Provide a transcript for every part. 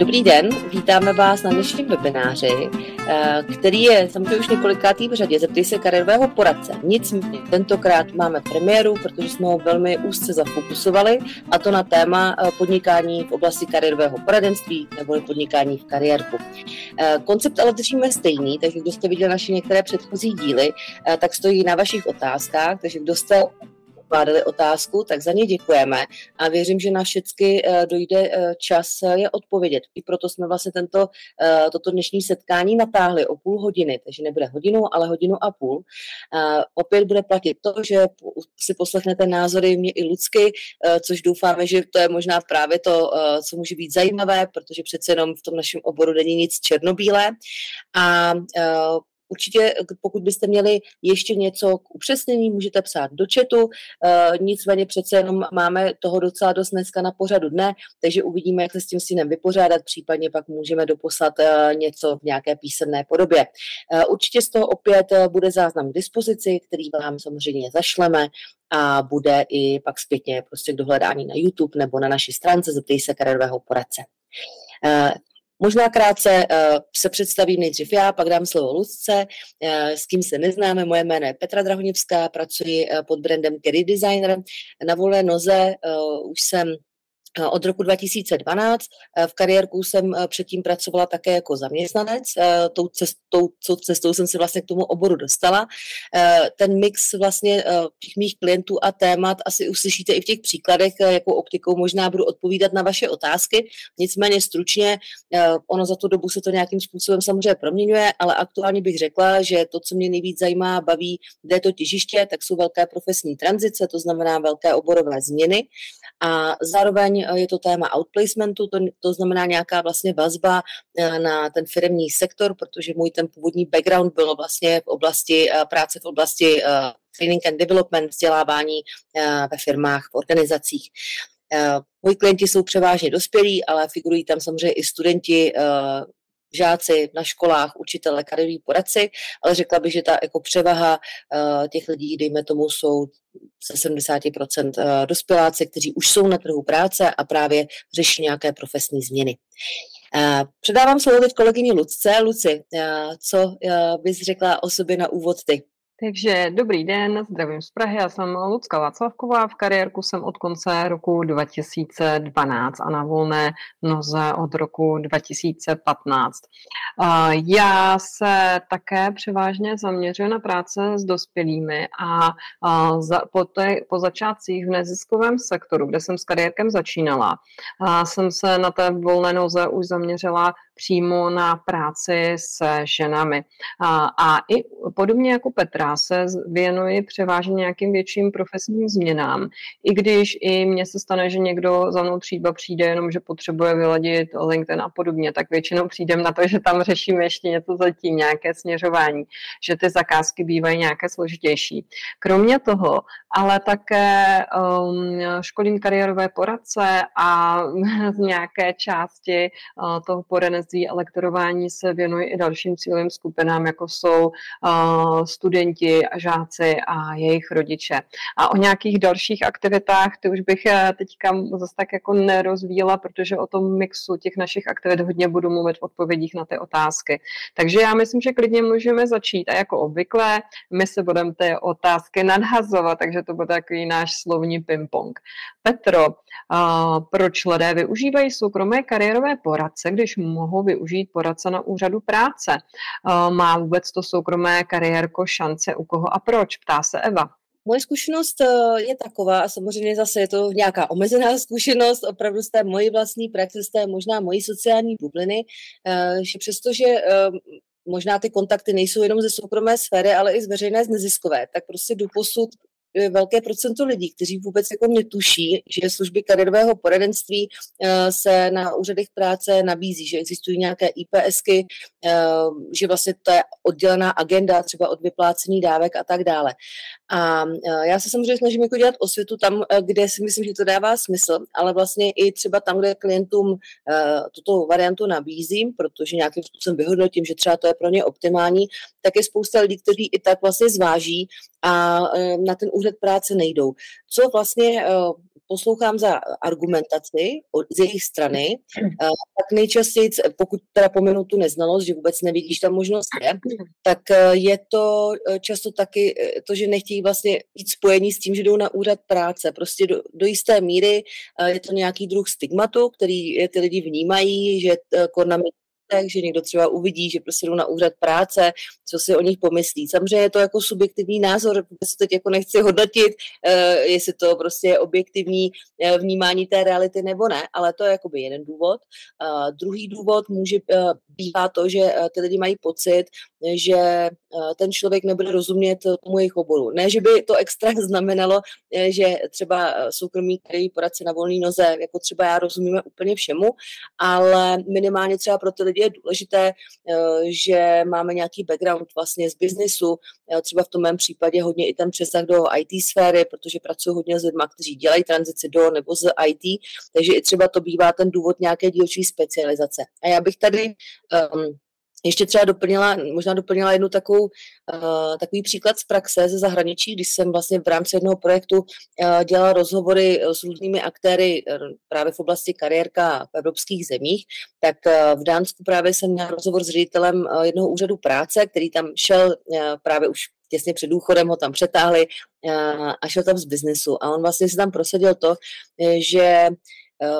Dobrý den, vítáme vás na dnešním webináři, eh, který je samozřejmě už několikátý v řadě. Zeptej se kariérového poradce. Nicméně tentokrát máme premiéru, protože jsme ho velmi úzce zafokusovali, a to na téma eh, podnikání v oblasti kariérového poradenství nebo podnikání v kariérku. Eh, koncept ale držíme stejný, takže kdo jste viděli naše některé předchozí díly, tak stojí na vašich otázkách, takže kdo jste pokládali otázku, tak za ně děkujeme a věřím, že na všechny eh, dojde eh, čas eh, je odpovědět. I proto jsme vlastně tento, toto dnešní setkání natáhli o půl hodiny, takže nebude hodinu, ale hodinu a půl. Opět bude platit to, že si poslechnete názory mě i Lucky, což doufáme, že to je možná právě to, co může být zajímavé, protože přece jenom v tom našem oboru není nic černobílé. A Určitě, pokud byste měli ještě něco k upřesnění, můžete psát do chatu, e, nicméně přece jenom máme toho docela dost dneska na pořadu dne, takže uvidíme, jak se s tím synem vypořádat, případně pak můžeme doposlat e, něco v nějaké písemné podobě. Určitě z toho opět bude záznam k dispozici, který vám samozřejmě zašleme a bude i pak zpětně prostě k dohledání na YouTube nebo na naší stránce Zeptej se kariérového poradce. Možná krátce uh, se představím nejdřív já, pak dám slovo Lucce, uh, s kým se neznáme. Moje jméno je Petra Drahoněvská, pracuji uh, pod brandem Kerry Designer. Na volné noze už jsem Eh, od roku 2012. Eh, v kariérku jsem eh, předtím pracovala také jako zaměstnanec. Tou cestou, co cestou jsem se vlastně k tomu oboru dostala. Ten mix vlastně těch mých klientů a témat asi uslyšíte i v těch příkladech, jakou optikou možná budu odpovídat na vaše otázky. Nicméně stručně, ono za tu dobu se to nějakým způsobem samozřejmě proměňuje, ale aktuálně bych řekla, že to, co mě nejvíc zajímá, baví, kde je to těžiště, tak jsou velké profesní tranzice, to znamená velké oborové změny a zároveň je to téma outplacementu, to, to znamená nějaká vlastně vazba eh, na ten firmní sektor, protože můj ten původní background byl vlastně v oblasti eh, práce v oblasti eh, training and development, vzdělávání ve firmách, v organizacích. Moji klienti jsou převážně dospělí, ale figurují tam samozřejmě i studenti, žáci na školách, učitele, kariéroví poradci, ale řekla bych, že ta jako převaha uh, těch lidí, dejme tomu, jsou ze 70% uh, dospěláci, kteří už jsou na trhu práce a právě řeší nějaké profesní změny. Uh, předávám slovo teď kolegyni Lucce. Luci, co bys řekla o sobě na úvod ty? Takže dobrý den, zdravím z Prahy, já jsem Lucka Václavková, v kariérku jsem od konce roku 2012 a na volné noze od roku 2015. Já se také převážně zaměřuji na práce s dospělými a po, té, po začátcích v neziskovém sektoru, kde jsem s kariérkem začínala, jsem se na té volné noze už zaměřila přímo na práci se ženami. A, a i podobně jako Petra se věnuji převážně nějakým větším profesním změnám. I když i mně se stane, že někdo za mnou třeba přijde jenom, že potřebuje vyladit LinkedIn a podobně, tak většinou přijdem na to, že tam řešíme ještě něco zatím, nějaké směřování, že ty zakázky bývají nějaké složitější. Kromě toho, ale také um, školím kariérové poradce a z nějaké části uh, toho poradenství poradenství a lektorování se věnuji i dalším cílovým skupinám, jako jsou studenti a žáci a jejich rodiče. A o nějakých dalších aktivitách, ty už bych eh, teďka zase tak jako nerozvíjela, protože o tom mixu těch našich aktivit hodně budu mluvit v odpovědích na ty otázky. Takže já myslím, že klidně můžeme začít. A jako obvykle, my se budeme ty otázky nadhazovat, takže to bude takový náš slovní ping-pong. Petro, proč lidé využívají soukromé kariérové poradce, když mohou mohou využít poradce na úřadu práce. Eh, má vůbec to soukromé kariérko šance u koho a proč? Ptá se Eva. Moje zkušenost eh, je taková, a samozřejmě zase je to nějaká omezená zkušenost, opravdu z té mojí vlastní praxe, z té možná mojí sociální bubliny, eh, že přestože možná ty kontakty nejsou jenom ze soukromé sféry, ale i z veřejné, z neziskové, tak prostě do posud velké procento lidí, kteří vůbec jako netuší, že služby kariérového poradenství eh, se na úřadech práce nabízí, že existují nějaké IPSky, eh, že vlastně to je oddělená agenda třeba od vyplácení dávek a tak dále. A já se samozřejmě snažím jako dělat osvětu tam, kde si myslím, že to dává smysl, ale vlastně i třeba tam, kde klientům tuto variantu nabízím, protože nějakým způsobem vyhodnotím, že třeba to je pro ně optimální, tak je spousta lidí, kteří i tak vlastně zváží a na ten úřad práce nejdou. Co vlastně poslouchám za argumentaci z jejich strany, tak nejčastěji, pokud teda pominu tu neznalost, že vůbec nevidíš, ta možnost je, tak je to často taky to, že nechtějí vlastně být spojení s tím, že jdou na úřad práce. Prostě do, do jisté míry je to nějaký druh stigmatu, který ty lidi vnímají, že kornament že někdo třeba uvidí, že prostě jdou na úřad práce, co si o nich pomyslí. Samozřejmě je to jako subjektivní názor, vůbec teď jako nechci hodnotit, uh, jestli to prostě je objektivní uh, vnímání té reality nebo ne, ale to je jakoby jeden důvod. Uh, druhý důvod může bývá to, že ty lidi mají pocit, že ten člověk nebude rozumět tomu jejich oboru. Ne, že by to extra znamenalo, že třeba soukromí, který poradce na volné noze, jako třeba já rozumíme úplně všemu, ale minimálně třeba pro ty lidi je důležité, eh, že máme nějaký background vlastně z biznisu, třeba v tom mém případě hodně i ten přesah do IT sféry, protože pracuji hodně s lidmi, kteří dělají tranzici do nebo z IT, takže i třeba to bývá ten důvod nějaké dílčí specializace. A já bych tady um, ještě třeba doplnila, možná doplnila jednu takovou, uh, takový příklad z praxe ze zahraničí, když jsem vlastně v rámci jednoho projektu uh, dělala rozhovory s různými aktéry právě v oblasti kariérka v evropských zemích, tak v Dánsku právě jsem měla rozhovor s ředitelem jednoho úřadu práce, který tam šel právě už těsně před důchodem ho tam přetáhli a šel tam z biznesu. A on vlastně si tam prosadil to, že Eh,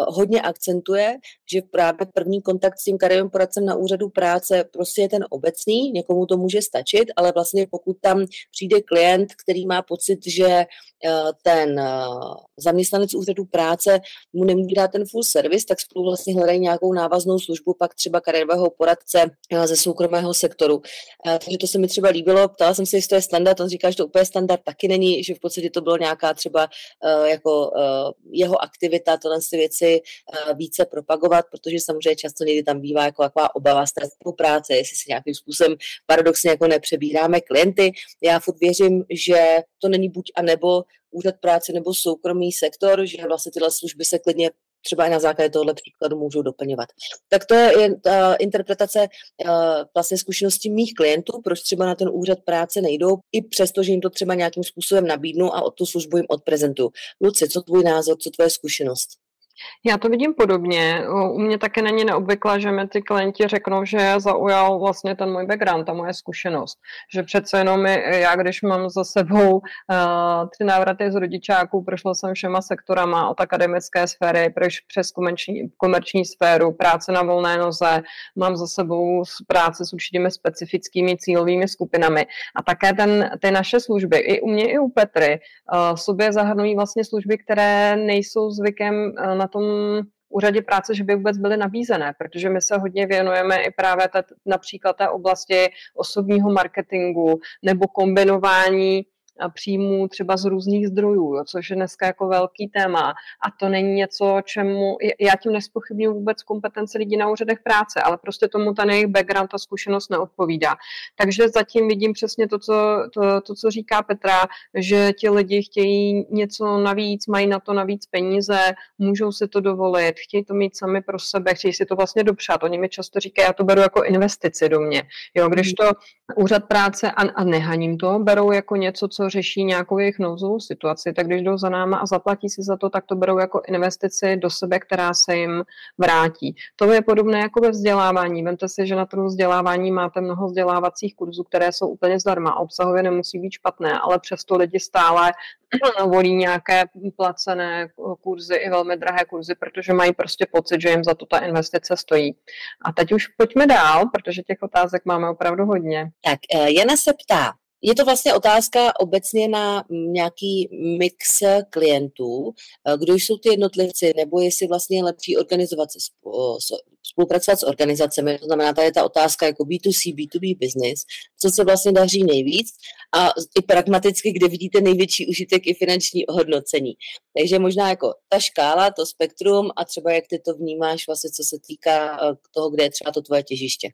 hodně akcentuje, že právě první kontakt s tím kariérovým poradcem na úřadu práce prostě je ten obecný, někomu to může stačit, ale vlastně pokud tam přijde klient, který má pocit, že eh, ten eh, zaměstnanec úřadu práce mu nemůže dát ten full service, tak spolu vlastně hledají nějakou návaznou službu, pak třeba kariérového poradce ze soukromého sektoru. Takže to se mi třeba líbilo, ptala jsem se, jestli to je standard, on říká, že to úplně standard taky není, že v podstatě to bylo nějaká třeba jako jeho aktivita, tohle si věc věci eh, více propagovat, protože samozřejmě často někdy tam bývá jako taková obava z té spolupráce, jestli si nějakým způsobem paradoxně jako nepřebíráme klienty. Já furt věřím, že to není buď a nebo úřad práce nebo soukromý sektor, že vlastně tyhle služby se klidně třeba i na základě tohohle příkladu můžou doplňovat. Tak to je ta interpretace uh, vlastně zkušeností mých klientů, proč třeba na ten úřad práce nejdou, i přesto, že jim to třeba nějakým způsobem nabídnu a o tu službu jim odprezentuju. Luci, co tvůj názor, co tvoje zkušenost? Já to vidím podobně. U mě také není neobvyklé, že mi ty klienti řeknou, že zaujal vlastně ten můj background, ta moje zkušenost. Že přece jenom já, když mám za sebou uh, tři návraty z rodičáků, prošla jsem všema sektorama od akademické sféry přes komerční, komerční sféru, práce na volné noze, mám za sebou práce s určitými specifickými cílovými skupinami. A také ten, ty naše služby, i u mě, i u Petry, uh, sobě zahrnují vlastně služby, které nejsou zvykem uh, na tom úřadě práce, že by vůbec byly nabízené, protože my se hodně věnujeme i právě ta, například té oblasti osobního marketingu nebo kombinování příjmů třeba z různých zdrojů, jo, což je dneska jako velký téma. A to není něco, čemu já tím nespochybnuju vůbec kompetence lidí na úřadech práce, ale prostě tomu ten jejich background, ta zkušenost neodpovídá. Takže zatím vidím přesně to, co, to, to, co říká Petra, že ti lidi chtějí něco navíc, mají na to navíc peníze, můžou si to dovolit, chtějí to mít sami pro sebe, chtějí si to vlastně dopřát. Oni mi často říkají, já to beru jako investici do mě. Jo, když to úřad práce a, a nehaním to, berou jako něco, co řeší nějakou jejich nouzovou situaci, tak když jdou za náma a zaplatí si za to, tak to berou jako investici do sebe, která se jim vrátí. To je podobné jako ve vzdělávání. Vemte si, že na trhu vzdělávání máte mnoho vzdělávacích kurzů, které jsou úplně zdarma. Obsahově nemusí být špatné, ale přesto lidi stále volí nějaké placené kurzy i velmi drahé kurzy, protože mají prostě pocit, že jim za to ta investice stojí. A teď už pojďme dál, protože těch otázek máme opravdu hodně. Tak eh, Jana se ptá, je to vlastně otázka obecně na nějaký mix klientů, eh, kdo jsou ty jednotlivci, nebo jestli vlastně je lepší organizovat se, spolupracovat s organizacemi, to znamená, tady je ta otázka jako B2C, B2B business, co se vlastně daří nejvíc a i pragmaticky, kde vidíte největší užitek i finanční ohodnocení. Takže možná jako ta škála, to spektrum a třeba jak ty to vnímáš vlastně, co se týká eh, toho, kde je třeba to tvoje těžiště.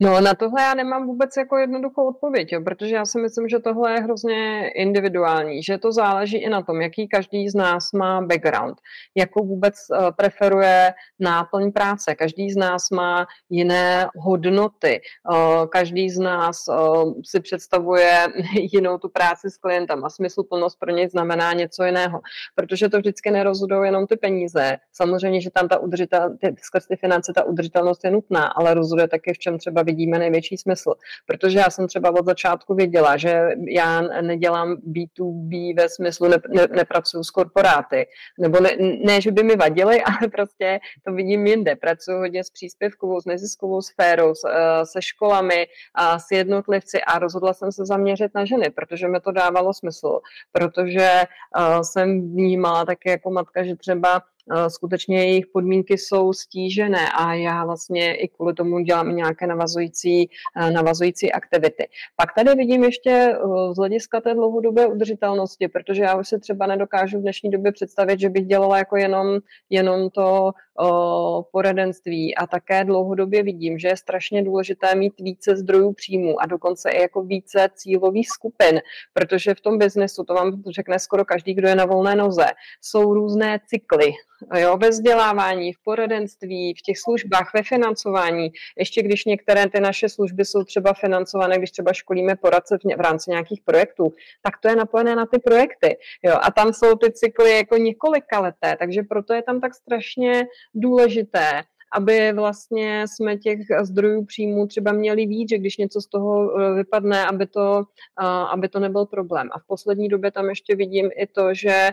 No na tohle já nemám vůbec jako jednoduchou odpověď, jo, protože já si myslím, že tohle je hrozně individuální, že to záleží i na tom, jaký každý z nás má background, jakou vůbec uh, preferuje náplň práce. Každý z nás má jiné hodnoty, uh, každý z nás uh, si představuje jinou tu práci s klientem a smysluplnost pro něj znamená něco jiného, protože to vždycky nerozhodují jenom ty peníze. Samozřejmě, že tam ta udržitel, ty, skrz ty finance ta udržitelnost je nutná, ale rozhoduje také v čem třeba vidíme největší smysl. Protože já jsem třeba od začátku věděla, že já nedělám B2B ve smyslu, ne, ne, nepracuju s korporáty, nebo ne, ne, že by mi vadily, ale prostě to vidím jinde. Pracuji hodně s příspěvkovou, s neziskovou sférou, s, eh, se školami, a s jednotlivci a rozhodla jsem se zaměřit na ženy, protože mi to dávalo smysl, protože uh, jsem vnímala také jako matka, že třeba Eh, skutečně jejich podmínky jsou stížené a já vlastně i kvůli tomu dělám nějaké navazující, eh, navazující aktivity. Pak tady vidím ještě eh, z hlediska té dlouhodobé udržitelnosti, protože já už se třeba nedokážu v dnešní době představit, že bych dělala jako jenom, jenom to o, poradenství a také dlouhodobě vidím, že je strašně důležité mít více zdrojů příjmů a dokonce i jako více cílových skupin, protože v tom biznesu, to vám řekne skoro každý, kdo je na volné noze, jsou různé cykly jo, ve vzdělávání, v poradenství, v těch službách, ve financování. Ještě když některé ty naše služby jsou třeba financované, když třeba školíme poradce v, v rámci nějakých projektů, tak to je napojené na ty projekty. Jo, a tam jsou ty cykly jako několika leté, takže proto je tam tak strašně důležité, aby vlastně jsme těch zdrojů příjmů třeba měli víc, že když něco z toho eh, vypadne, aby to, eh, aby to nebyl problém. A v poslední době tam ještě vidím i to, že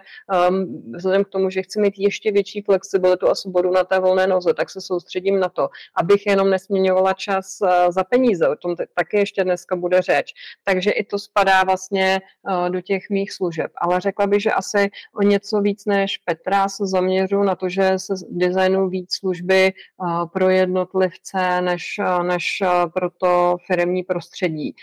um, vzhledem k tomu, že chci mít ještě větší flexibilitu a svobodu na té volné noze, tak se soustředím na to, abych jenom nesměňovala čas eh, za peníze. O tom taky ještě dneska bude řeč. Takže i to spadá vlastně do těch mých služeb. Ale řekla bych, že asi o něco víc než Petra se zaměřu na to, že se designu víc služby pro jednotlivce než, než pro to firmní prostředí.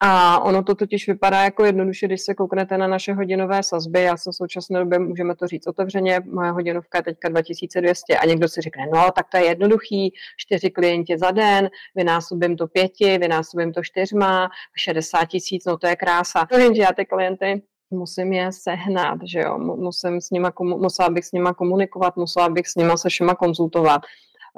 A ono to totiž vypadá jako jednoduše, když se kouknete na naše hodinové sazby. Já jsem v současné době, můžeme to říct otevřeně, moje hodinovka je teďka 2200 a někdo si řekne, no tak to je jednoduchý, čtyři klienti za den, vynásobím to pěti, vynásobím to čtyřma, 60 tisíc, no to je krása. No jenže já ty klienty musím je sehnat, že jo, musím s nima, musela bych s nima komunikovat, musela bych s nima se všema konzultovat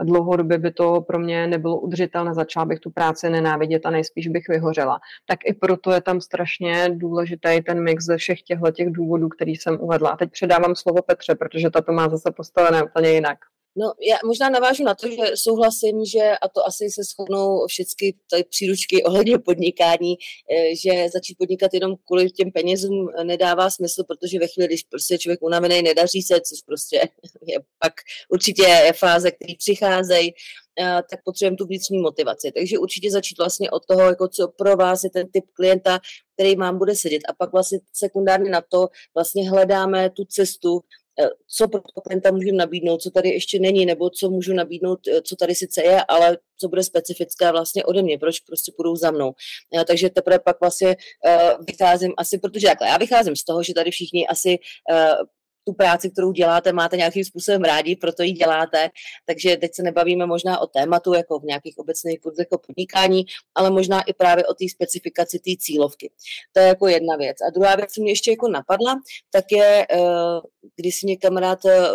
dlouhodobě by to pro mě nebylo udržitelné, začala bych tu práci nenávidět a nejspíš bych vyhořela. Tak i proto je tam strašně důležitý ten mix ze všech těchto těch důvodů, který jsem uvedla. A teď předávám slovo Petře, protože ta to má zase postavené úplně jinak. No, já možná navážu na to, že souhlasím, že, a to asi se shodnou všechny ty příručky ohledně podnikání, eh, že začít podnikat jenom kvůli těm penězům nedává smysl, protože ve chvíli, když prostě člověk unavený, nedaří se, což prostě je pak určitě je fáze, které přicházejí, eh, tak potřebujeme tu vnitřní motivaci. Takže určitě začít vlastně od toho, jako co pro vás je ten typ klienta, který vám bude sedět. A pak vlastně sekundárně na to vlastně hledáme tu cestu, co pro klienta můžu nabídnout, co tady ještě není, nebo co můžu nabídnout, eh, co tady sice je, ale co bude specifické vlastně ode mě, proč prostě půjdou za mnou. Já, takže teprve pak vlastně vycházím asi, protože takhle, já vycházím z toho, že tady všichni asi tu práci, kterou děláte, máte nějakým způsobem rádi, proto ji děláte. Takže teď se nebavíme možná o tématu, jako v nějakých obecných kurzech o podnikání, ale možná i právě o té specifikaci té cílovky. To je jako jedna věc. A druhá věc, co mě ještě jako napadla, tak je, eh, když si mě kamarád eh,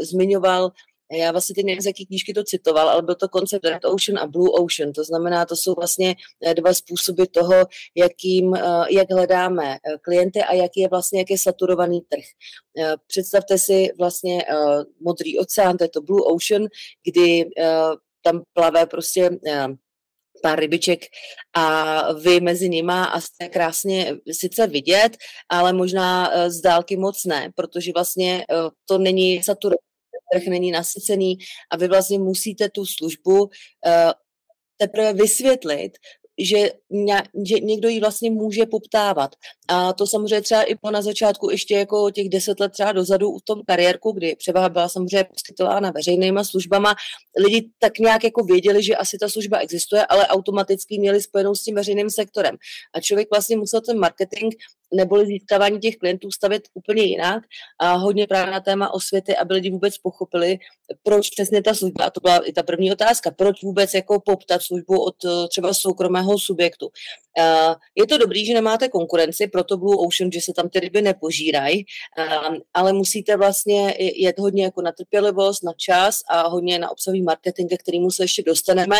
zmiňoval já vlastně ty nevím, z jaký knížky to citoval, ale byl to koncept Red Ocean a Blue Ocean. To znamená, to jsou vlastně eh, dva způsoby toho, jakým, eh, jak hledáme eh, klienty a jaký je vlastně, jak je saturovaný trh. Představte si vlastně modrý oceán, to je to Blue Ocean, kdy tam plave prostě pár rybiček a vy mezi nima a jste krásně sice vidět, ale možná z dálky moc ne, protože vlastně to není saturovaný trh není nasycený a vy vlastně musíte tu službu uh, teprve vysvětlit, že, že někdo ji vlastně může poptávat. A to samozřejmě třeba i po na začátku ještě jako těch deset let třeba dozadu v tom kariérku, kdy převaha byla samozřejmě poskytována veřejnýma službama, lidi tak nějak jako věděli, že asi ta služba existuje, ale automaticky měli spojenou s tím veřejným sektorem. A člověk vlastně musel ten marketing neboli získávání těch klientů stavět úplně jinak a hodně právě na téma osvěty, aby lidi vůbec pochopili, proč přesně ta služba, a to byla i ta první otázka, proč vůbec jako poptat službu od eh, třeba soukromého subjektu. Uh, je to dobrý, že nemáte konkurenci, proto Blue Ocean, že se tam ty ryby nepožírají, uh, ale musíte vlastně jet hodně jako na trpělivost, na čas a hodně na obsahový marketing, ke kterému se ještě dostaneme,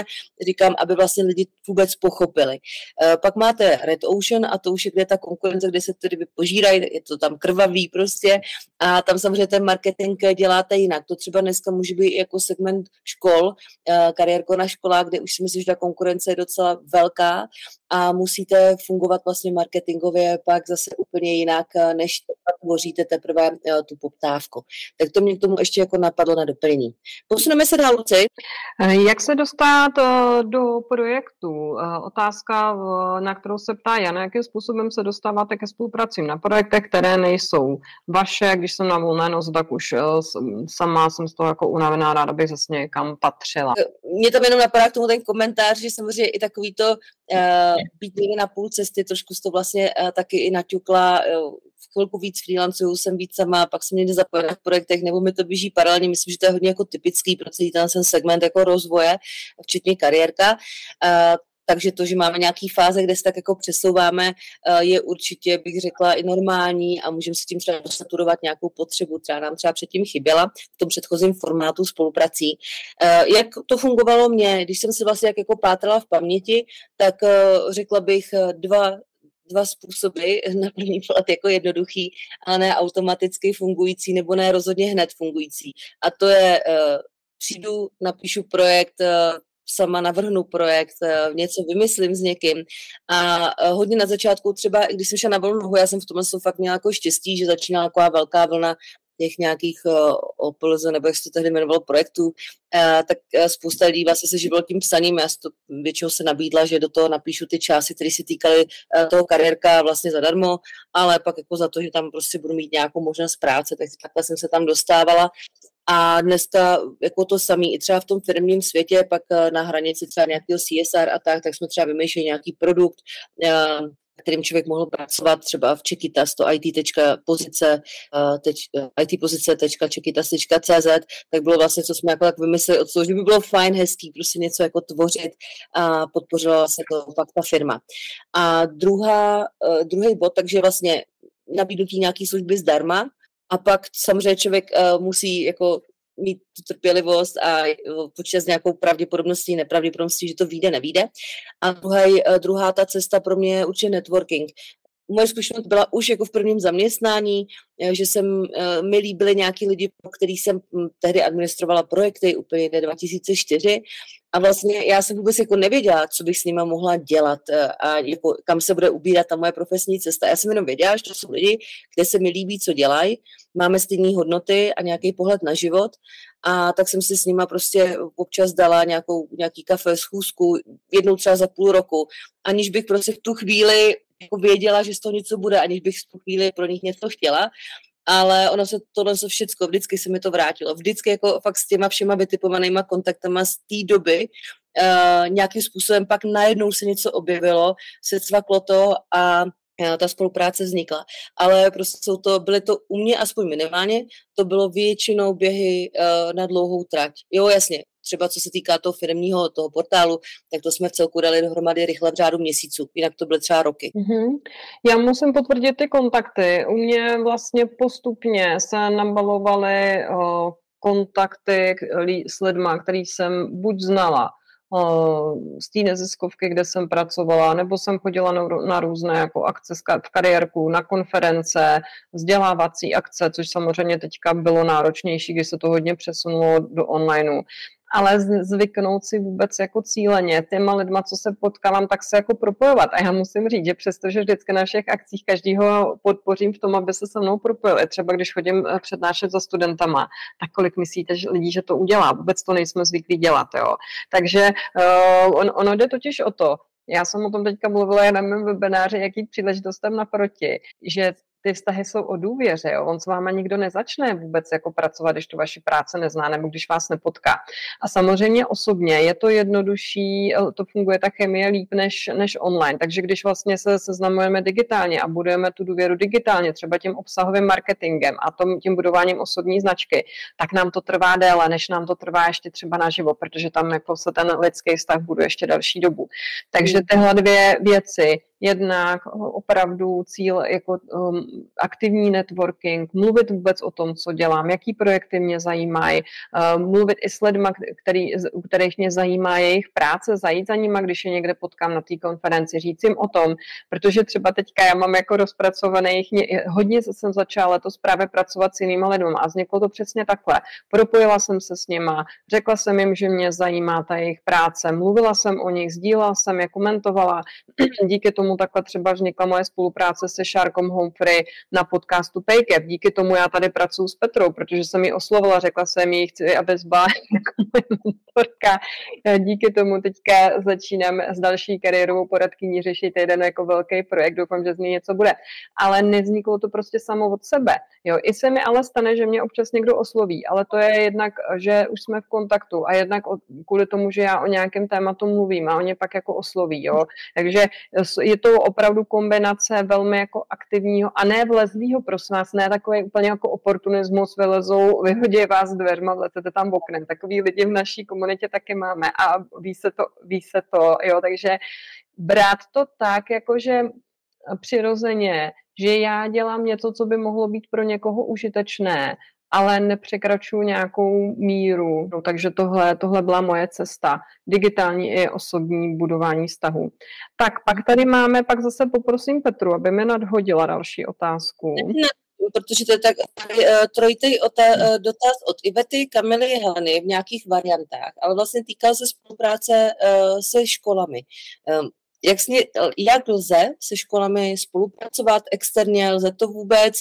říkám, aby vlastně lidi vůbec pochopili. Uh, pak máte Red Ocean a to už je, kde ta konkurence, kde se ty ryby požírají, je to tam krvavý prostě a tam samozřejmě ten marketing děláte jinak. To třeba dneska může být jako segment škol, kariérko na školách, kde už si myslím, že ta konkurence je docela velká a musíte fungovat vlastně marketingově pak zase úplně jinak, eh, než tvoříte teprve eh, tu poptávku. Tak to mě k tomu ještě jako napadlo na doplnění. Posuneme se dál, Luci. Eh, jak se dostat do projektu? Otázka, na kterou se ptá Jana, jakým způsobem se dostáváte ke spolupracím na projektech, které nejsou vaše. Když jsem na volné noze, tak už sama jsem z toho jako unavená, ráda bych zase někam patřila. Mě tam jenom napadá k tomu ten komentář, že samozřejmě i takový to uh, být někde na půl cesty, trošku to vlastně uh, taky i naťukla, uh, v chvilku víc freelancuju, jsem víc sama, pak jsem někde zapojena v projektech, nebo mi to běží paralelně, myslím, že to je hodně jako typický pro celý ten segment jako rozvoje, včetně kariérka. Takže to, že máme nějaký fáze, kde se tak jako přesouváme, je určitě, bych řekla, i normální a můžeme si tím třeba saturovat nějakou potřebu, která nám třeba předtím chyběla v tom předchozím formátu spoluprací. Jak to fungovalo mě, když jsem si vlastně jak jako pátrala v paměti, tak řekla bych dva dva způsoby na první pohled jako jednoduchý, ale ne automaticky fungující nebo ne rozhodně hned fungující. A to je, přijdu, napíšu projekt, sama navrhnu projekt, eh, něco vymyslím s někým. A eh, hodně na začátku třeba, když jsem šla na volnou já jsem v tomhle fakt měla jako štěstí, že začínala taková velká vlna těch nějakých eh, OPLZ, nebo jak se to tehdy jmenovalo, projektů, tak spousta lidí vlastně se živilo tím psaním. Já to většinou se nabídla, že do toho napíšu ty části, které se týkaly toho kariérka vlastně zadarmo, ale pak jako za to, že tam prostě budu mít nějakou možnost práce, tak takhle jsem se tam dostávala. A dneska jako to samé, i třeba v tom firmním světě, pak eh, na hranici třeba nějakého CSR a tak, tak jsme třeba vymýšleli nějaký produkt, eh, kterým člověk mohl pracovat třeba v Čekitas, to it.pozice, eh, teč, itpozice.čekitas.cz, tak bylo vlastně, co jsme jako tak vymysleli od toho, že by bylo fajn, hezký, prostě něco jako tvořit a podpořila vlastně to pak ta firma. A druhá, druhý bod, takže vlastně nabídnutí nějaký služby zdarma, a pak samozřejmě člověk uh, musí jako mít tu trpělivost a uh, počítat s nějakou pravděpodobností, nepravděpodobností, že to vyjde, nevíde. A druhý, uh, druhá ta cesta pro mě je určitě networking. Moje zkušenost byla už jako v prvním zaměstnání, že jsem, mi líbily nějaký lidi, pro který jsem hm, tehdy administrovala projekty úplně 2004 a vlastně já jsem vůbec jako nevěděla, co bych s nima mohla dělat eh, a jako, kam se bude ubírat ta moje profesní cesta. Já jsem jenom věděla, že to jsou lidi, kde se mi líbí, co dělají, máme stejné hodnoty a nějaký pohled na život a tak jsem si s nima prostě občas dala nějakou, nějaký kafe, schůzku, jednou třeba za půl roku, aniž bych prostě v tu chvíli jako věděla, že z toho něco bude, aniž bych v tu chvíli pro nich něco chtěla ale ono se tohle se všecko, vždycky se mi to vrátilo. Vždycky jako fakt s těma všema vytipovanýma kontaktama z té doby uh, nějakým způsobem pak najednou se něco objevilo, se cvaklo to a eh, ta spolupráce vznikla. Ale prostě jsou to, byly to u mě aspoň minimálně, to bylo většinou běhy uh, na dlouhou trať. Jo, jasně, třeba co se týká toho firmního toho portálu, tak to jsme v celku dali dohromady rychle v řádu měsíců, jinak to byly třeba roky. Mm-hmm. Já musím potvrdit ty kontakty. U mě vlastně postupně se nabalovaly o, kontakty s lidma, který jsem buď znala, z té neziskovky, kde jsem pracovala, nebo jsem chodila na, na různé jako akce v kariérku, na konference, vzdělávací akce, což samozřejmě teďka bylo náročnější, když se to hodně přesunulo do onlineu ale zvyknout si vůbec jako cíleně těma lidma, co se potkávám, tak se jako propojovat. A já musím říct, že přestože vždycky na všech akcích každýho podpořím v tom, aby se se mnou propojili. Třeba když chodím eh, přednášet za studentama, tak kolik myslíte že lidí, že to udělá? Vůbec to nejsme zvyklí dělat. Jo? Takže uh, on, ono jde totiž o to, já jsem o tom teďka mluvila na mém webináři, jaký příležitostem naproti, že ty vztahy jsou o důvěře, jo? on s váma nikdo nezačne vůbec jako pracovat, když to vaši práce nezná nebo když vás nepotká. A samozřejmě osobně je to jednodušší, to funguje ta chemie líp než, než online, takže když vlastně se seznamujeme digitálně a budujeme tu důvěru digitálně, třeba tím obsahovým marketingem a tom, tím budováním osobní značky, tak nám to trvá déle, než nám to trvá ještě třeba naživo, protože tam jako se ten lidský vztah bude ještě další dobu. Takže hmm. tyhle dvě věci, jednak opravdu cíl jako um, aktivní networking, mluvit vůbec o tom, co dělám, jaký projekty mě zajímají, uh, mluvit i s lidmi, který, u kterých mě zajímá jejich práce, zajít za nima, když je někde potkám na té konferenci, říct jim o tom, protože třeba teďka já mám jako rozpracovaných, hodně jsem začala letos právě pracovat s jinými lidmi a vzniklo to přesně takhle. Propojila jsem se s nima, řekla jsem jim, že mě zajímá ta jejich práce, mluvila jsem o nich, sdílela jsem je, komentovala, díky tomu takhle třeba vznikla moje spolupráce se Šárkom Humphrey na podcastu Paycap. Díky tomu já tady pracuji s Petrou, protože jsem ji oslovila, řekla jsem jí, chci, aby zbyla jako mentorka. Díky tomu teďka začínám s další kariérovou poradkyní řešit jeden jako velký projekt, doufám, že z něj něco bude. Ale nevzniklo to prostě samo od sebe. Jo, I se mi ale stane, že mě občas někdo osloví, ale to je jednak, že už jsme v kontaktu a jednak kvůli tomu, že já o nějakém tématu mluvím a oni pak jako osloví. Jo. Takže to opravdu kombinace velmi jako aktivního a ne vlezlýho, prosím vás, ne takový úplně jako oportunismus, vylezou, vyhodí vás dveřma, vletete tam oknem. Takový lidi v naší komunitě taky máme a ví se to, ví se to, jo, takže brát to tak, jakože přirozeně, že já dělám něco, co by mohlo být pro někoho užitečné ale nepřekračuju nějakou míru. No, takže tohle, tohle byla moje cesta. Digitální i osobní budování vztahu. Tak pak tady máme, pak zase poprosím Petru, aby mi nadhodila další otázku. Ne, protože to je tak uh, trojitý uh, dotaz od Ivety, Kamily, Heleny v nějakých variantách, ale vlastně týkal se spolupráce uh, se školami. Jak, sně, jak lze se školami spolupracovat externě, lze to vůbec,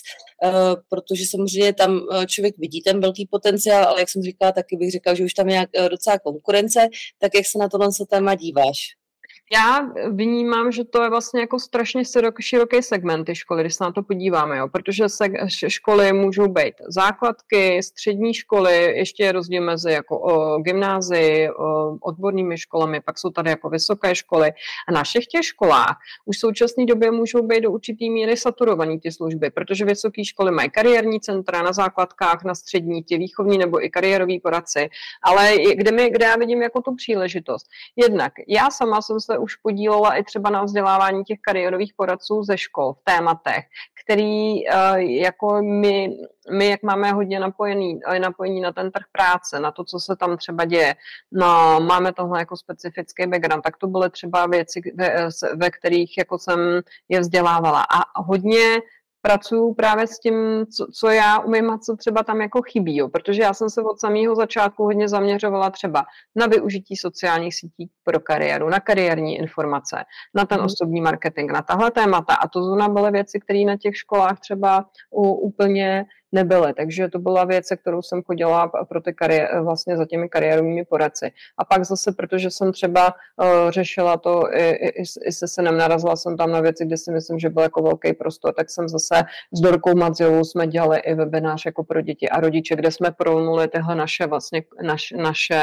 uh, protože samozřejmě tam eh, člověk vidí ten velký potenciál, ale jak jsem říkala, taky bych řekla, že už tam je uh, docela konkurence, tak jak se na tohle téma díváš? Já vnímám, že to je vlastně jako strašně široký segment ty školy, když se na to podíváme, jo, protože se, školy můžou být základky, střední školy, ještě je rozdíl mezi jako o, gymnázii, o, odbornými školami, pak jsou tady jako vysoké školy. A na všech těch školách už v současné době můžou být do určitý míry saturované ty služby, protože vysoké školy mají kariérní centra na základkách, na střední, ty výchovní nebo i kariérový poradci, ale kde, mi, kde já vidím jako tu příležitost. Jednak já sama jsem se už podílela i třeba na vzdělávání těch kariérových poradců ze škol v tématech, který eh, jako my, my, jak máme hodně napojený, eh, napojení na ten trh práce, na to, co se tam třeba děje, no, máme tohle jako specifický background, tak to byly třeba věci, ve, ve kterých jako jsem je vzdělávala. A hodně pracuju právě s tím, co, co já umím a co třeba tam jako chybí, jo. protože já jsem se od samého začátku hodně zaměřovala třeba na využití sociálních sítí pro kariéru, na kariérní informace, na ten mm. osobní marketing, na tahle témata a to zóna byly věci, které na těch školách třeba u, úplně nebyly. Takže to byla věc, kterou jsem chodila pro ty kariér, vlastně za těmi kariérovými poradci. A pak zase, protože jsem třeba uh, řešila to i, i, i se synem, narazila jsem tam na věci, kde si myslím, že byl jako velký prostor, tak jsem zase s Dorkou Madziovou jsme dělali i webinář jako pro děti a rodiče, kde jsme prolnuli tyhle naše vlastně naš, naše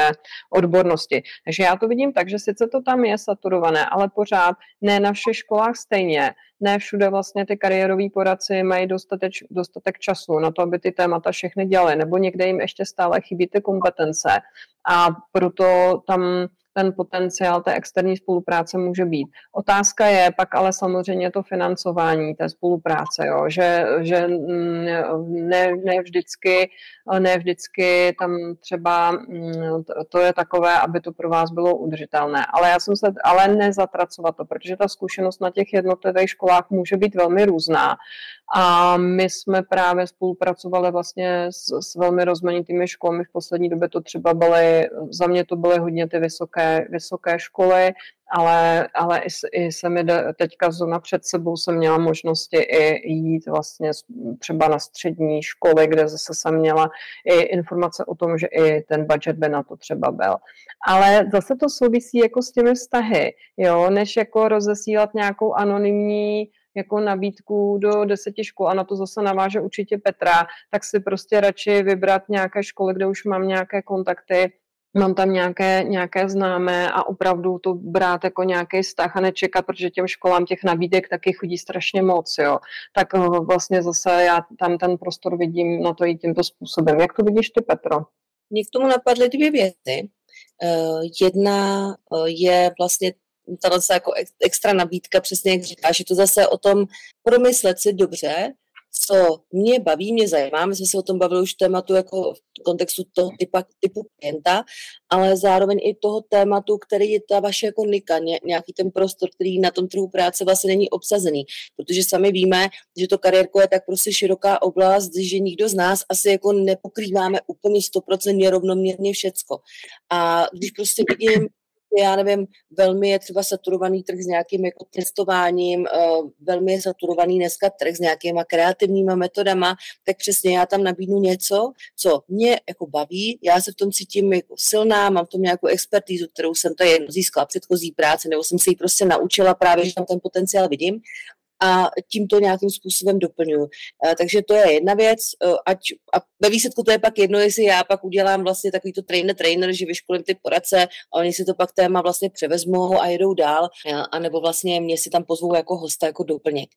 odbornosti. Takže já to vidím tak, že sice to tam je saturované, ale pořád ne na všech školách stejně ne všude vlastně ty kariéroví poradci mají dostatek, dostatek času na to, aby ty témata všechny dělali, nebo někde jim ještě stále chybí ty kompetence. A proto tam ten potenciál té externí spolupráce může být. Otázka je pak ale samozřejmě to financování té spolupráce, jo? že, že mm, ne, ne, vždycky, ne vždycky tam třeba mm, to je takové, aby to pro vás bylo udržitelné. Ale já jsem se, ale nezatracovat to, protože ta zkušenost na těch jednotlivých školách může být velmi různá a my jsme právě spolupracovali vlastně s, s velmi rozmanitými školami. V poslední době to třeba byly, za mě to byly hodně ty vysoké, vysoké školy, ale, ale i, i se mi teďka zóna před sebou jsem měla možnosti i jít vlastně třeba na střední školy, kde zase jsem měla i informace o tom, že i ten budget by na to třeba byl. Ale zase to souvisí jako s těmi vztahy, jo, než jako rozesílat nějakou anonymní jako nabídku do deseti škol a na to zase naváže určitě Petra, tak si prostě radši vybrat nějaké školy, kde už mám nějaké kontakty, mám tam nějaké, nějaké známé a opravdu to brát jako nějaký vztah a nečekat, protože těm školám těch nabídek taky chodí strašně moc, jo. Tak eh, vlastně zase já tam ten prostor vidím na to i tímto způsobem. Jak to vidíš ty, Petro? Mě k tomu napadly dvě věci. Uh, jedna uh, je vlastně tato jako extra nabídka, přesně jak říkáš, že to zase o tom promyslet si dobře, co mě baví, mě zajímá, my jsme se o tom bavili už tématu jako v kontextu toho typa, typu klienta, ale zároveň i toho tématu, který je ta vaše jako nika, ně, nějaký ten prostor, který na tom trhu práce vlastně není obsazený, protože sami víme, že to kariérko je tak prostě široká oblast, že nikdo z nás asi jako nepokrýváme úplně stoprocentně rovnoměrně všecko. A když prostě vidím já nevím, velmi je třeba saturovaný trh s nějakým jako testováním, uh, velmi je saturovaný dneska trh s nějakýma kreativníma metodama, tak přesně já tam nabídnu něco, co mě jako baví, já se v tom cítím jako silná, mám v tom nějakou expertízu, kterou jsem to jen získala předchozí práce, nebo jsem se ji prostě naučila právě, že tam ten potenciál vidím a tím to nějakým způsobem doplňuju. Takže to je jedna věc, ať, a ve výsledku to je pak jedno, jestli já pak udělám vlastně takový to trainer-trainer, že vyškolím ty poradce a oni si to pak téma vlastně převezmou a jedou dál, a nebo vlastně mě si tam pozvou jako hosta, jako doplněk.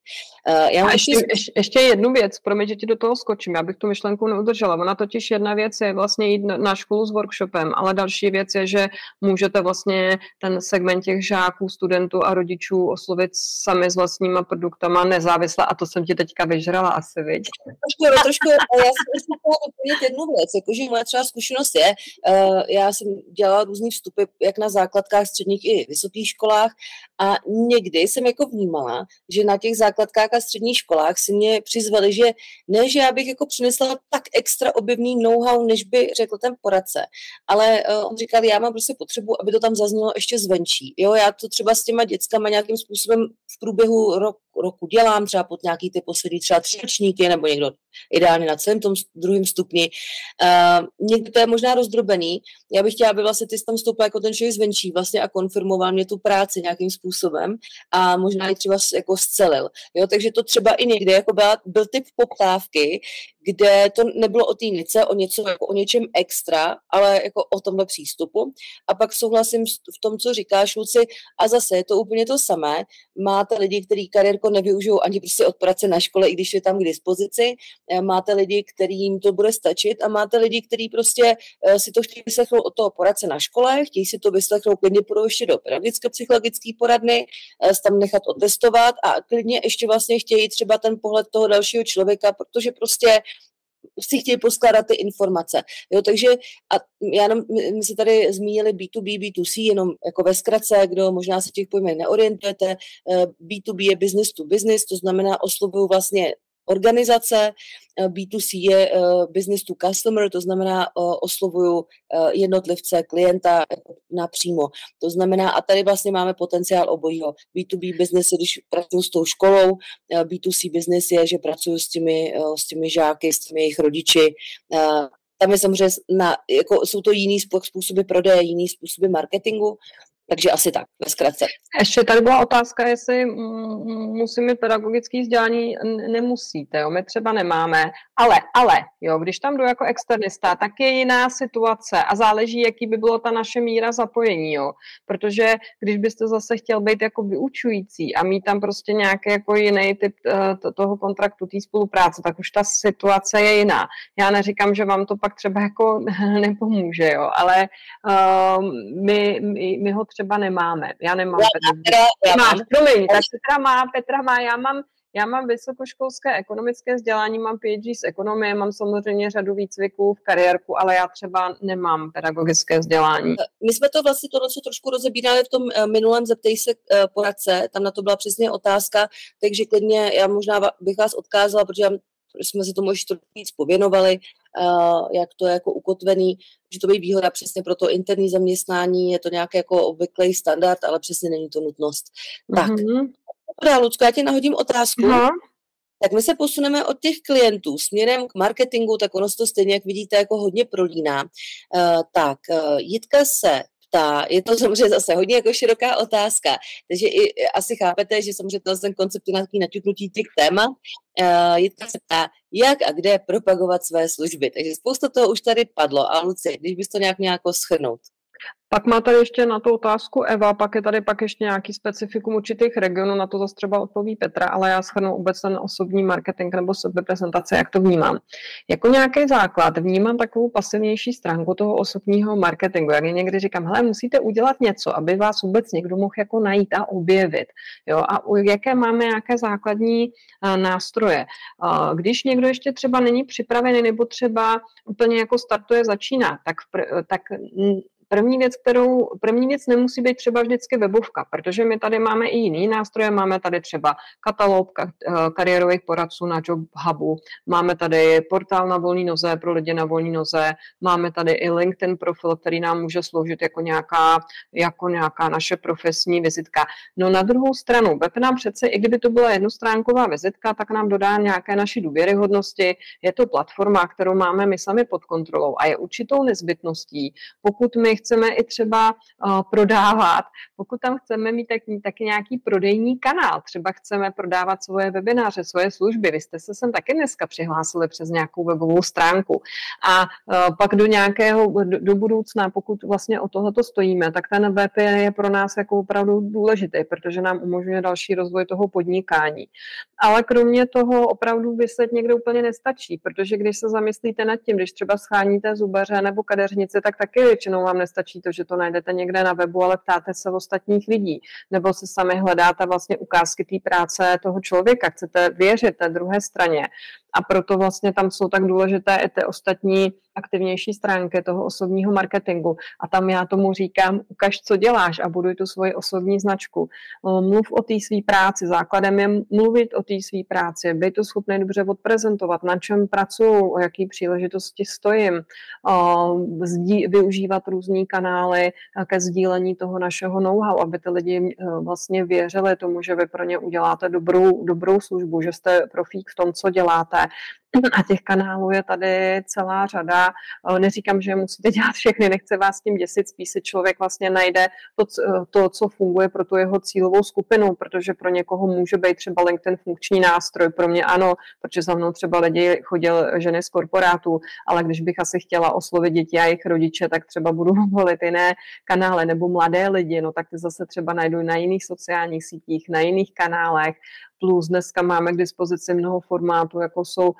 Já a ještě, ještě, ještě jednu věc, promiň, že ti do toho skočím, já bych tu myšlenku neudržela. Ona totiž jedna věc je vlastně jít na školu s workshopem, ale další věc je, že můžete vlastně ten segment těch žáků, studentů a rodičů oslovit sami s vlastníma produktami produktama nezávisle a to jsem ti teďka vyžrala asi, viď? Trošku, trošku, já jsem chtěla doplnit jednu věc, jakože moje třeba zkušenost je, uh, já jsem dělala různý vstupy jak na základkách, středních i vysokých školách a někdy jsem jako vnímala, že na těch základkách a středních školách si mě přizvali, že ne, že já bych jako přinesla tak extra objevný know-how, než by řekl ten poradce, ale uh, on říkal, já mám prostě potřebu, aby to tam zaznělo ještě zvenčí. Jo, já to třeba s těma dětskama nějakým způsobem v průběhu roku roku dělám, třeba pod nějaký ty poslední třeba tři ročníky, nebo někdo ideálně na celém tom druhém stupni. Uh, někdy to je možná rozdrobený. Já bych chtěla, aby vlastně ty tam vstoupil jako ten člověk zvenčí vlastně a konfirmoval mě tu práci nějakým způsobem a možná i třeba jako zcelil. Jo, takže to třeba i někdy jako byla, byl typ poptávky, kde to nebylo o té nice, o něco jako o něčem extra, ale jako o tomhle přístupu. A pak souhlasím v tom, co říkáš, Luci, a zase je to úplně to samé. Máte lidi, kteří kariérko nevyužijou ani prostě od práce na škole, i když je tam k dispozici. Eh, máte lidi, kterým to bude stačit a máte lidi, kteří prostě eh, si to chtějí vyslechnout od toho poradce na škole, chtějí si to vyslechnout klidně půjdou ještě do pedagogické psychologické poradny, eh, tam nechat otestovat a klidně ještě vlastně chtějí třeba ten pohled toho dalšího člověka, protože prostě si chtějí poskládat ty informace. Jo, takže a já jenom, my se tady zmínili B2B, B2C, jenom jako ve zkratce, kdo možná se těch pojmech neorientujete, B2B je business to business, to znamená oslovuju vlastně organizace. Eh, B2C je eh, business to customer, to znamená eh, oslovuju jednotlivce, klienta napřímo. To znamená, a tady vlastně máme potenciál obojího. B2B business je, když pracuji s tou školou, B2C business je, že pracuji s těmi, s těmi žáky, s těmi jejich rodiči, tam je samozřejmě, na, jako jsou to jiný způsoby prodeje, jiný způsoby marketingu, takže asi tak, ve zkratce. Ještě tady byla otázka, jestli musíme mít pedagogický vzdělání, nemusíte, jo, my třeba nemáme, ale, ale, jo, když tam jdu jako externista, tak je jiná situace a záleží, jaký by bylo ta naše míra zapojení, jo, protože když byste zase chtěl být jako vyučující a mít tam prostě nějaký jako jiný typ uh, toho kontraktu, té spolupráce, tak už ta situace je jiná. Já neříkám, že vám to pak třeba jako nepomůže, jo, ale uh, my, my, my ho třeba nemáme. Já nemám. Já, Petra, já Máš, promiň, tak Petra má, Petra má, já mám, já mám vysokoškolské ekonomické vzdělání, mám PhD z ekonomie, mám samozřejmě řadu výcviků v kariérku, ale já třeba nemám pedagogické vzdělání. My jsme to vlastně to, co trošku rozebírali v tom eh, minulém Zeptej se eh, poradce, tam na to byla přesně otázka, takže klidně já možná bych vás odkázala, protože jsme se tomu ještě trochu víc pověnovali, jak to je jako ukotvený, že to by výhoda přesně pro to interní zaměstnání, je to nějaký jako obvyklý standard, ale přesně není to nutnost. Tak, mm-hmm. Dobrá, Lucko, já ti nahodím otázku. No. Tak my se posuneme od těch klientů směrem k marketingu, tak ono se to stejně, jak vidíte, jako hodně prolíná. Uh, tak, uh, Jitka se ta, je to samozřejmě zase hodně jako široká otázka, takže i asi chápete, že samozřejmě ten koncept je nějaký naťuknutí těch témat. Uh, Jitka se ptá, jak a kde propagovat své služby. Takže spousta toho už tady padlo. A Lucie, když bys to nějak nějak schrnout. Pak má tady ještě na tu otázku Eva, pak je tady pak ještě nějaký specifikum určitých regionů, na to zase třeba odpoví Petra, ale já schrnu vůbec ten osobní marketing nebo sebeprezentace, jak to vnímám. Jako nějaký základ vnímám takovou pasivnější stránku toho osobního marketingu. Jak někdy říkám, hele, musíte udělat něco, aby vás vůbec někdo mohl jako najít a objevit. Jo? A jaké máme nějaké základní nástroje. Když někdo ještě třeba není připravený nebo třeba úplně jako startuje, začíná, tak, tak První věc, kterou, první věc nemusí být třeba vždycky webovka, protože my tady máme i jiný nástroje, máme tady třeba katalog eh, kariérových poradců na Job Hubu, máme tady portál na volný noze pro lidi na volný noze, máme tady i LinkedIn profil, který nám může sloužit jako nějaká, jako nějaká naše profesní vizitka. No na druhou stranu, web nám přece, i kdyby to byla jednostránková vizitka, tak nám dodá nějaké naší důvěryhodnosti. Je to platforma, kterou máme my sami pod kontrolou a je určitou nezbytností, pokud my chceme i třeba uh, prodávat, pokud tam chceme mít tak, taky nějaký prodejní kanál, třeba chceme prodávat svoje webináře, svoje služby, vy jste se sem taky dneska přihlásili přes nějakou webovou stránku. A uh, pak do nějakého, do, do budoucna, pokud vlastně o tohoto stojíme, tak ten web je, je pro nás jako opravdu důležitý, protože nám umožňuje další rozvoj toho podnikání. Ale kromě toho opravdu vyset někde úplně nestačí, protože když se zamyslíte nad tím, když třeba scháníte zubaře nebo kadeřnice, tak taky většinou vám nestačí to, že to najdete někde na webu, ale ptáte se ostatních lidí, nebo se sami hledáte vlastně ukázky té práce toho člověka, chcete věřit té druhé straně a proto vlastně tam jsou tak důležité i ty ostatní aktivnější stránky toho osobního marketingu. A tam já tomu říkám, ukaž, co děláš a buduj tu svoji osobní značku. Mluv o té své práci. Základem je mluvit o té své práci, být to schopný dobře odprezentovat, na čem pracuju, o jaký příležitosti stojím, využívat různé kanály ke sdílení toho našeho know-how, aby ty lidi vlastně věřili tomu, že vy pro ně uděláte dobrou, dobrou službu, že jste profík v tom, co děláte да, a těch kanálů je tady celá řada. Neříkám, že musíte dělat všechny, nechce vás tím děsit, spíš si člověk vlastně najde to, to, co funguje pro tu jeho cílovou skupinu, protože pro někoho může být třeba LinkedIn funkční nástroj, pro mě ano, protože za mnou třeba lidi chodil ženy z korporátu, ale když bych asi chtěla oslovit děti a jejich rodiče, tak třeba budu volit jiné kanály nebo mladé lidi, no tak ty zase třeba najdu na jiných sociálních sítích, na jiných kanálech, plus dneska máme k dispozici mnoho formátů, jako jsou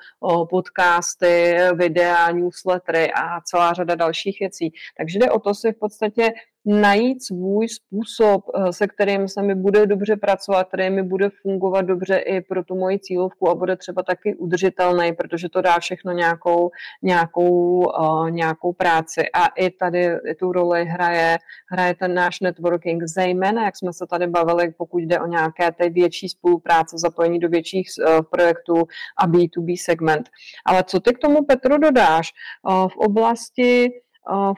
podcasty, videa, newslettery a celá řada dalších věcí. Takže jde o to si v podstatě najít svůj způsob, eh, se kterým se mi bude dobře pracovat, který mi bude fungovat dobře i pro tu moji cílovku a bude třeba taky udržitelný, protože to dá všechno nějakou, nějakou, uh, nějakou práci. A i tady i tu roli hraje, hraje ten náš networking, zejména, jak jsme se tady bavili, pokud jde o nějaké té větší spolupráce, zapojení do větších uh, projektů a B2B segment. Ale co ty k tomu, Petro, dodáš? Uh, v oblasti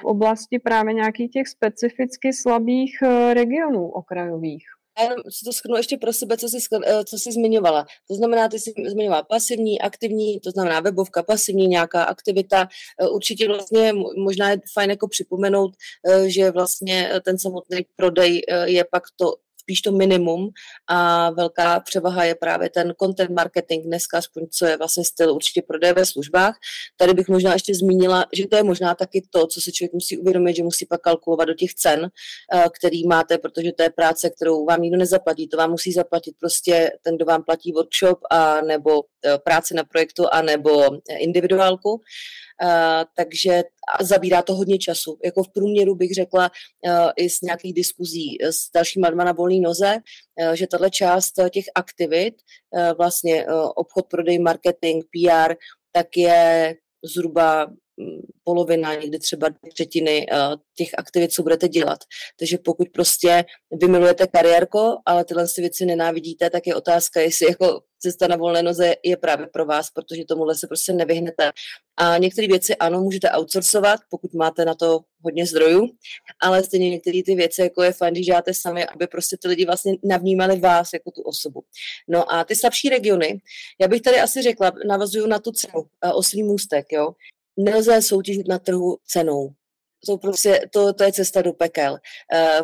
v oblasti právě nějakých těch specificky slabých eh, regionů okrajových. Já jenom si to schrnu ještě pro sebe, co jsi, eh, co jsi zmiňovala. To znamená, ty jsi zmiňovala pasivní, aktivní, to znamená webovka, pasivní nějaká aktivita. Eh, určitě vlastně možná je fajn jako připomenout, že vlastně ten samotný prodej je pak to spíš to minimum a velká převaha je právě ten content marketing dneska, aspoň co je vlastně styl určitě prodeje ve službách. Tady bych možná ještě zmínila, že to je možná taky to, co se člověk musí uvědomit, že musí pak kalkulovat do těch cen, eh, který máte, protože to je práce, kterou vám nikdo nezaplatí. To vám musí zaplatit prostě ten, kdo vám platí workshop a nebo eh, práci na projektu a nebo individuálku. Uh, takže zabírá to hodně času. Jako v průměru bych řekla uh, i z nějakých diskuzí s dalšíma na volné noze, uh, že tahle část těch aktivit, vlastně obchod, prodej, marketing, PR, tak je zhruba polovina, někdy třeba třetiny těch aktivit, co budete dělat. Takže pokud prostě vy milujete kariérko, ale tyhle věci nenávidíte, tak je otázka, jestli jako cesta na volné noze je právě pro vás, protože tomuhle se prostě nevyhnete. A některé věci ano, můžete outsourcovat, pokud máte na to hodně zdrojů, ale stejně některé ty věci, jako je fajn, když děláte sami, aby prostě ty lidi vlastně navnímali vás jako tu osobu. No a ty slabší regiony, já bych tady asi řekla, navazuju na tu cenu, oslý můstek, jo, nelze soutěžit na trhu cenou to, prostě, to, to je cesta do pekel.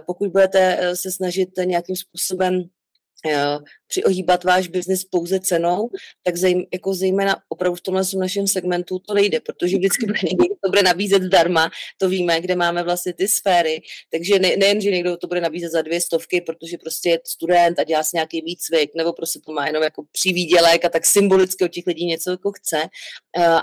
Pokud budete se snažit nějakým způsobem přiohýbat váš biznis pouze cenou, tak zejm, jako zejména opravdu v tomhle našem segmentu to nejde, protože vždycky bude někdo, to bude nabízet zdarma, to víme, kde máme vlastně ty sféry, takže ne, nejen, že někdo to bude nabízet za dvě stovky, protože prostě je student a dělá si nějaký výcvik, nebo prostě to má jenom jako přivídělek a tak symbolicky od těch lidí něco jako chce.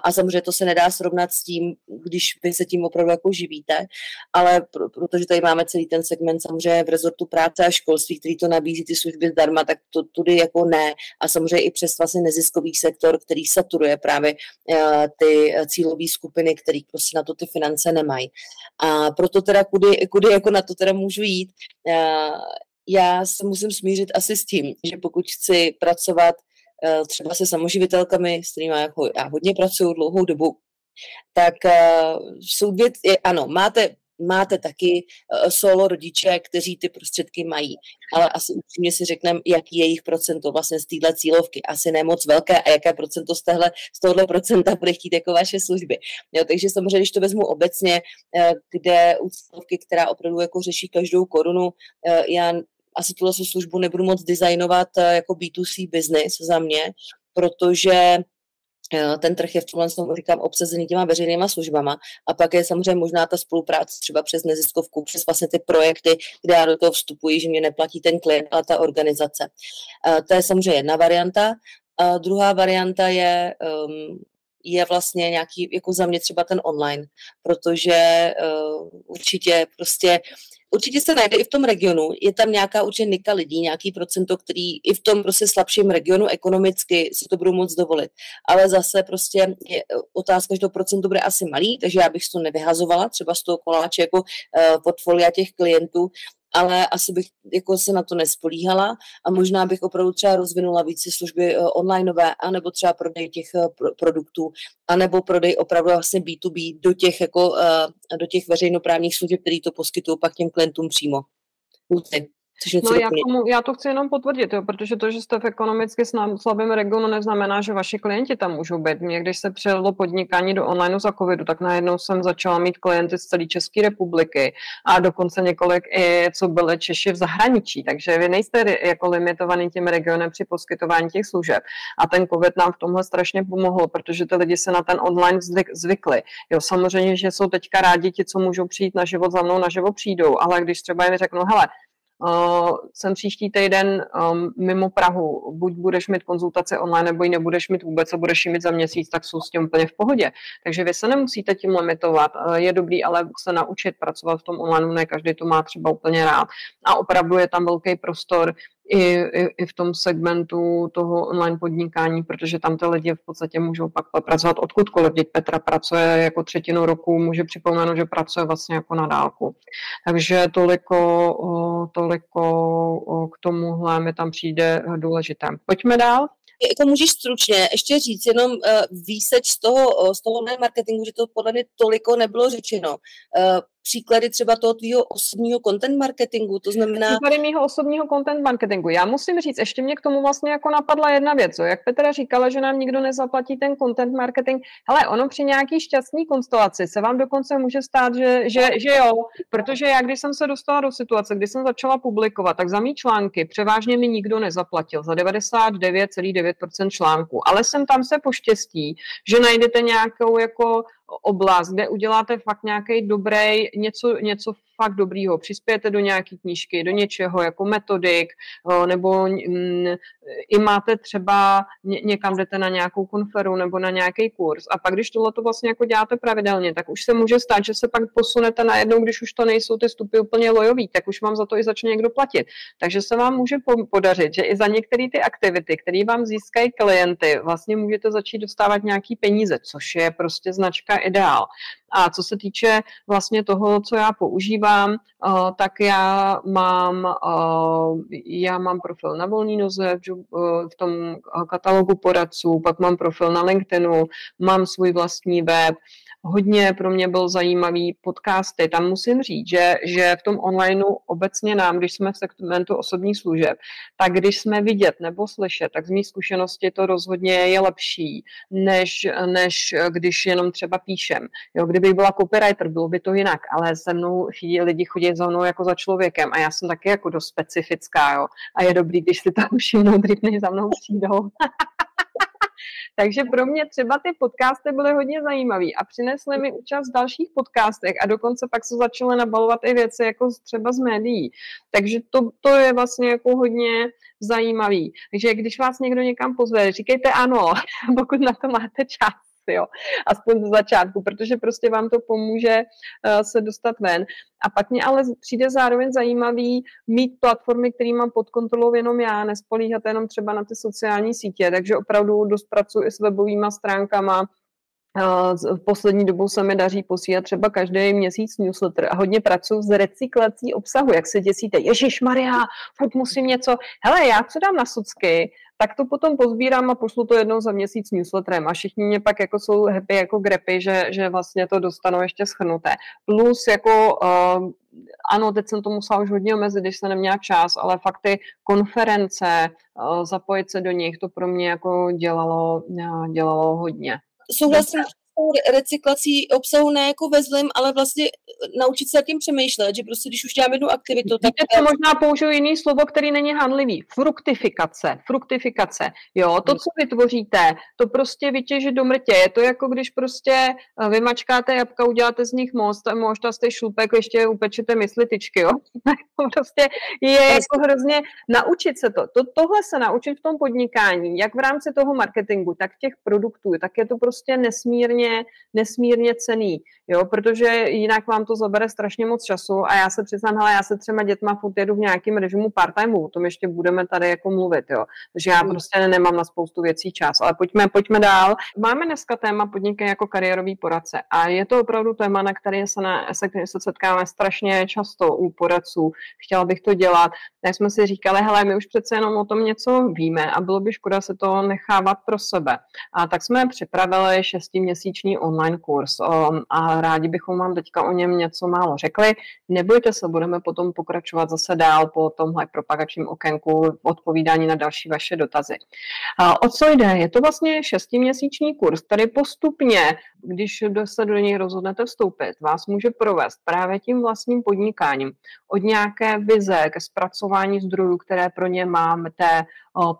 A samozřejmě to se nedá srovnat s tím, když vy se tím opravdu jako živíte, ale pro, protože tady máme celý ten segment samozřejmě v rezortu práce a školství, který to nabízí ty služby zdarma, tak to, tudy jako ne. A samozřejmě i přes vlastně neziskový sektor, který saturuje právě uh, ty cílové skupiny, který prostě na to ty finance nemají. A proto teda kudy, kudy jako na to teda můžu jít, uh, já se musím smířit asi s tím, že pokud chci pracovat třeba se samoživitelkami, s kterými jako já hodně pracuju dlouhou dobu, tak jsou dvě, ano, máte máte taky uh, solo rodiče, kteří ty prostředky mají. Ale asi upřímně si řekneme, jaký je jejich procento vlastně z téhle cílovky. Asi ne moc velké a jaké procento z, téhle, z tohohle procenta bude chtít jako vaše služby. Jo, takže samozřejmě, když to vezmu obecně, uh, kde u cílovky, která opravdu jako řeší každou korunu, uh, já asi tuhle službu nebudu moc designovat jako B2C business za mě, protože Eh, ten trh je v tomhle, říkám, obsazený těma veřejnýma službama a pak je samozřejmě možná ta spolupráce třeba přes neziskovku, přes vlastně ty projekty, kde já do toho vstupuji, že mě neplatí ten klient, ale ta organizace. Eh, to je samozřejmě jedna varianta. A druhá varianta je, um, je vlastně nějaký, jako za mě třeba ten online, protože uh, určitě prostě určitě se najde i v tom regionu, je tam nějaká určitě nika lidí, nějaký procento, který i v tom prostě slabším regionu ekonomicky si to budou moc dovolit. Ale zase prostě je otázka, že to procento bude asi malý, takže já bych to nevyhazovala třeba z toho koláče jako uh, portfolia těch klientů, ale asi bych jako se na to nespolíhala a možná bych opravdu třeba rozvinula více služby uh, onlineové, anebo třeba prodej těch pro- produktů, anebo prodej opravdu vlastně B2B do těch, jako, uh, do těch veřejnoprávních služeb, které to poskytují pak těm klientům přímo. Lucy. No já, tomu, já to chci jenom potvrdit, jo, protože to, že jste v ekonomicky slabém regionu, neznamená, že vaši klienti tam můžou být. Mě, když se přijelo podnikání do online za covidu, tak najednou jsem začala mít klienty z celé České republiky a dokonce několik i, co byly Češi v zahraničí. Takže vy nejste jako limitovaný tím regionem při poskytování těch služeb. A ten covid nám v tomhle strašně pomohl, protože ty lidi se na ten online zvyk, zvykli. Jo, samozřejmě, že jsou teďka rádi ti, co můžou přijít na život za mnou, na život přijdou, ale když třeba jim řeknu, hele, Uh, jsem příští týden um, mimo Prahu, buď budeš mít konzultace online, nebo ji nebudeš mít vůbec a budeš ji mít za měsíc, tak jsou s tím úplně v pohodě. Takže vy se nemusíte tím limitovat. Uh, je dobrý ale se naučit pracovat v tom online, ne každý to má třeba úplně rád. A opravdu je tam velký prostor i, i, i v tom segmentu toho online podnikání, protože tam ty lidi v podstatě můžou pak pracovat odkudkoliv. Teď Petra pracuje jako třetinu roku, může připomenout, že pracuje vlastně jako na dálku. Takže toliko, toliko k tomuhle mi tam přijde důležité. Pojďme dál jako můžeš stručně ještě říct jenom uh, výseč z toho, z toho online marketingu, že to podle mě toliko nebylo řečeno. Uh, příklady třeba toho tvýho osobního content marketingu, to znamená... Příklady mého osobního content marketingu. Já musím říct, ještě mě k tomu vlastně jako napadla jedna věc, co? jak Petra říkala, že nám nikdo nezaplatí ten content marketing. Hele, ono při nějaký šťastný konstelaci se vám dokonce může stát, že, že, že jo, protože já, když jsem se dostala do situace, kdy jsem začala publikovat, tak za mý články převážně mi nikdo nezaplatil, za 99,9% článků, ale jsem tam se poštěstí, že najdete nějakou jako oblast, kde uděláte fakt nějaký dobrý, něco, něco fakt dobrýho, přispějete do nějaké knížky, do něčeho jako metodik, nebo mm, i máte třeba někam jdete na nějakou konferu nebo na nějaký kurz a pak, když tohle to vlastně jako děláte pravidelně, tak už se může stát, že se pak posunete na jednou, když už to nejsou ty stupy úplně lojový, tak už vám za to i začne někdo platit. Takže se vám může podařit, že i za některé ty aktivity, které vám získají klienty, vlastně můžete začít dostávat nějaký peníze, což je prostě značka ideál. A co se týče vlastně toho, co já používám, uh, tak já mám, uh, já mám profil na volný noze v, v tom katalogu poradců, pak mám profil na LinkedInu, mám svůj vlastní web, hodně pro mě byl zajímavý podcasty. Tam musím říct, že, že v tom onlineu obecně nám, když jsme v segmentu osobních služeb, tak když jsme vidět nebo slyšet, tak z mých zkušenosti to rozhodně je lepší, než, než když jenom třeba píšem. Jo, kdybych byla copywriter, bylo by to jinak, ale se mnou chodí, lidi chodí za mnou jako za člověkem a já jsem taky jako dost specifická, jo. A je dobrý, když si to všimnou dřív, než za mnou přijdou. Takže pro mě třeba ty podcasty byly hodně zajímavý a přinesly mi účast v dalších podcastech a dokonce pak se začaly nabalovat i věci jako třeba z médií. Takže to, to je vlastně jako hodně zajímavý. Takže když vás někdo někam pozve, říkejte ano, pokud na to máte čas jo, aspoň z začátku, protože prostě vám to pomůže uh, se dostat ven. A pak mě ale přijde zároveň zajímavý mít platformy, které mám pod kontrolou jenom já, nespolíhat jenom třeba na ty sociální sítě, takže opravdu dost pracuji s webovými stránkama, v poslední dobou se mi daří posílat třeba každý měsíc newsletter a hodně pracuji s recyklací obsahu. Jak se děsíte, Ježíš Maria, furt musím něco. Hele, já co dám na socky, tak to potom pozbírám a pošlu to jednou za měsíc newsletterem. A všichni mě pak jako jsou happy jako grepy, že, že vlastně to dostanou ještě schrnuté. Plus jako uh, ano, teď jsem to musela už hodně omezit, když se neměla čas, ale fakt ty konference, uh, zapojit se do nich, to pro mě jako dělalo, uh, dělalo hodně. Souhlasím recyklací obsahu ne jako ve zlém, ale vlastně naučit se tím přemýšlet, že prostě když už dělám jednu aktivitu, tak... Víte, možná použiju jiný slovo, který není handlivý. Fruktifikace. Fruktifikace. Jo, to, co vytvoříte, to prostě vytěžit do mrtě. Je to jako když prostě eh, vymačkáte jabka, uděláte z nich most a možná jste šlupek, ještě upečete myslitičky, jo. to prostě je jako hrozně naučit se to. to. Tohle se naučit v tom podnikání, jak v rámci toho marketingu, tak těch produktů, tak je to prostě nesmírně nesmírně, nesmírně cený, jo, protože jinak vám to zabere strašně moc času a já se přiznám, hele, já se třema dětma furt jedu v nějakém režimu part-timeu, o tom ještě budeme tady jako mluvit, jo, takže já hmm. prostě nemám na spoustu věcí čas, ale pojďme, pojďme dál. Máme dneska téma podniky jako kariérový poradce a je to opravdu téma, na které se, na, se, se setkáme strašně často u poradců. Chtěla bych to dělat. Tak jsme si říkali, hele, my už přece jenom o tom něco víme a bylo by škoda se to nechávat pro sebe. A tak jsme připravili šestiměsíční měsíční online kurz um, a rádi bychom vám teďka o něm něco málo řekli. Nebojte se, budeme potom pokračovat zase dál po tomhle propagačním okénku odpovídání na další vaše dotazy. O co jde? Je to vlastně šestiměsíční kurz, který postupně, když se do něj rozhodnete vstoupit, vás může provést právě tím vlastním podnikáním. Od nějaké vize ke zpracování zdrojů, které pro ně máte,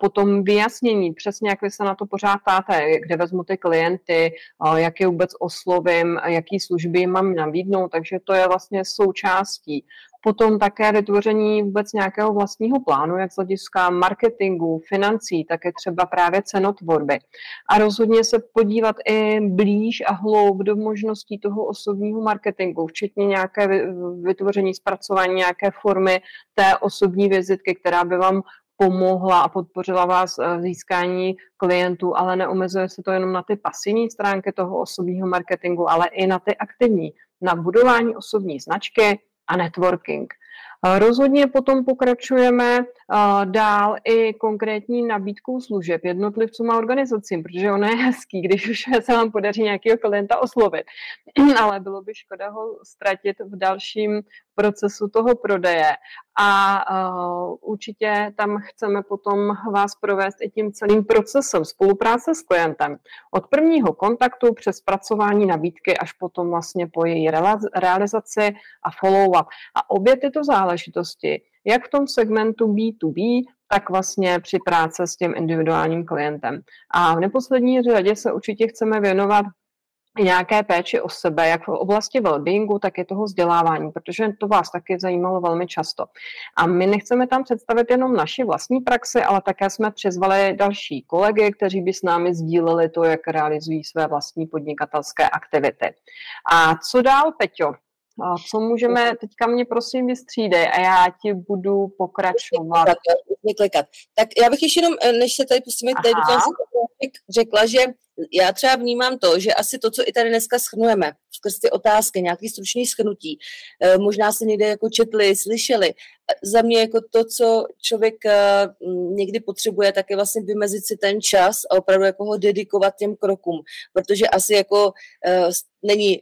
potom vyjasnění, přesně jak vy se na to pořád ptáte, kde vezmu ty klienty, jak je vůbec oslovím, jaký služby mám nabídnout, takže to je vlastně součástí. Potom také vytvoření vůbec nějakého vlastního plánu, jak z hlediska marketingu, financí, také třeba právě cenotvorby. A rozhodně se podívat i blíž a hloub do možností toho osobního marketingu, včetně nějaké vytvoření, zpracování nějaké formy té osobní vizitky, která by vám pomohla a podpořila vás v eh, získání klientů, ale neomezuje se to jenom na ty pasivní stránky toho osobního marketingu, ale i na ty aktivní, na budování osobní značky a networking. Rozhodně potom pokračujeme dál i konkrétní nabídkou služeb jednotlivcům a organizacím, protože ono je hezký, když už se vám podaří nějakého klienta oslovit, ale bylo by škoda ho ztratit v dalším procesu toho prodeje. A určitě tam chceme potom vás provést i tím celým procesem spolupráce s klientem. Od prvního kontaktu přes zpracování nabídky až potom vlastně po její realizaci a follow-up. A obě tyto záležitosti, jak v tom segmentu B2B, tak vlastně při práce s tím individuálním klientem. A v neposlední řadě se určitě chceme věnovat nějaké péči o sebe, jak v oblasti wellbeingu, tak i toho vzdělávání, protože to vás taky zajímalo velmi často. A my nechceme tam představit jenom naši vlastní praxi, ale také jsme přizvali další kolegy, kteří by s námi sdíleli to, jak realizují své vlastní podnikatelské aktivity. A co dál, Peťo? A co můžeme, teďka mě prosím vystřídej a já ti budu pokračovat. Tak, klikat. Tak já bych ještě jenom, eh, než se tady pustíme, tady do toho řekla, že já třeba vnímám to, že asi to, co i tady dneska schrnujeme, skrz ty otázky, nějaký stručný schnutí, eh, možná se někde jako četli, slyšeli. Za mě jako to, co člověk eh, někdy potřebuje, tak je vlastně vymezit si ten čas a opravdu jako ho dedikovat těm krokům, protože asi jako není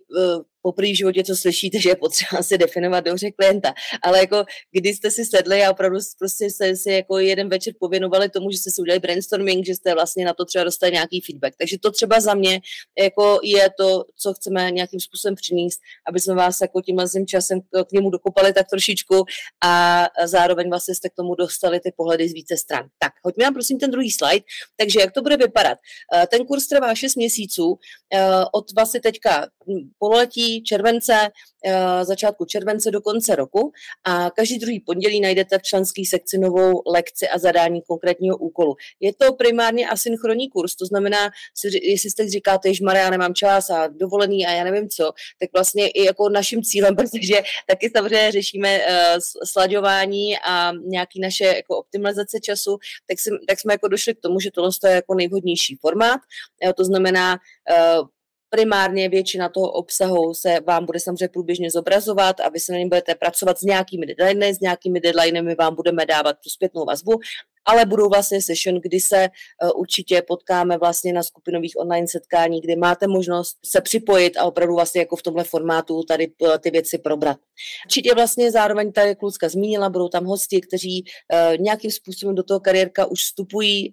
poprvé v životě, co slyšíte, že je potřeba si definovat dobře klienta, ale jako kdy jste si sedli a opravdu prostě jste si jako jeden večer pověnovali tomu, že jste si udělali brainstorming, že jste vlastně na to třeba dostali nějaký feedback. Takže to třeba za mě jako je to, co chceme nějakým způsobem přinést, aby jsme vás jako tím časem k němu dokopali tak trošičku a zároveň vlastně jste k tomu dostali ty pohledy z více stran. Tak, hoďme nám prosím ten druhý slide. Takže jak to bude vypadat? Eh, ten kurz trvá 6 měsíců, eh, od vlastně teďka hm, července, eh, začátku července do konce roku a každý druhý pondělí najdete v členské sekci novou lekci a zadání konkrétního úkolu. Je to primárně asynchronní kurz, to znamená, jestli jste říkáte, že Maria, nemám čas a dovolený a já nevím co, tak vlastně i jako naším cílem, protože taky samozřejmě řešíme uh, slaďování a nějaký naše jako optimalizace času, tak, tak jsme jako došli k tomu, že tohle je jako nejvhodnější formát. To znamená, primárně většina toho obsahu se vám bude samozřejmě průběžně zobrazovat a vy se na něm budete pracovat s nějakými deadliney, s nějakými deadlinemy vám budeme dávat tu zpětnou vazbu, ale budou vlastně session, kdy se uh, určitě potkáme vlastně na skupinových online setkání, kdy máte možnost se připojit a opravdu vlastně jako v tomhle formátu tady ty věci probrat. Určitě vlastně zároveň tady Klucka zmínila, budou tam hosti, kteří uh, nějakým způsobem do toho kariérka už vstupují,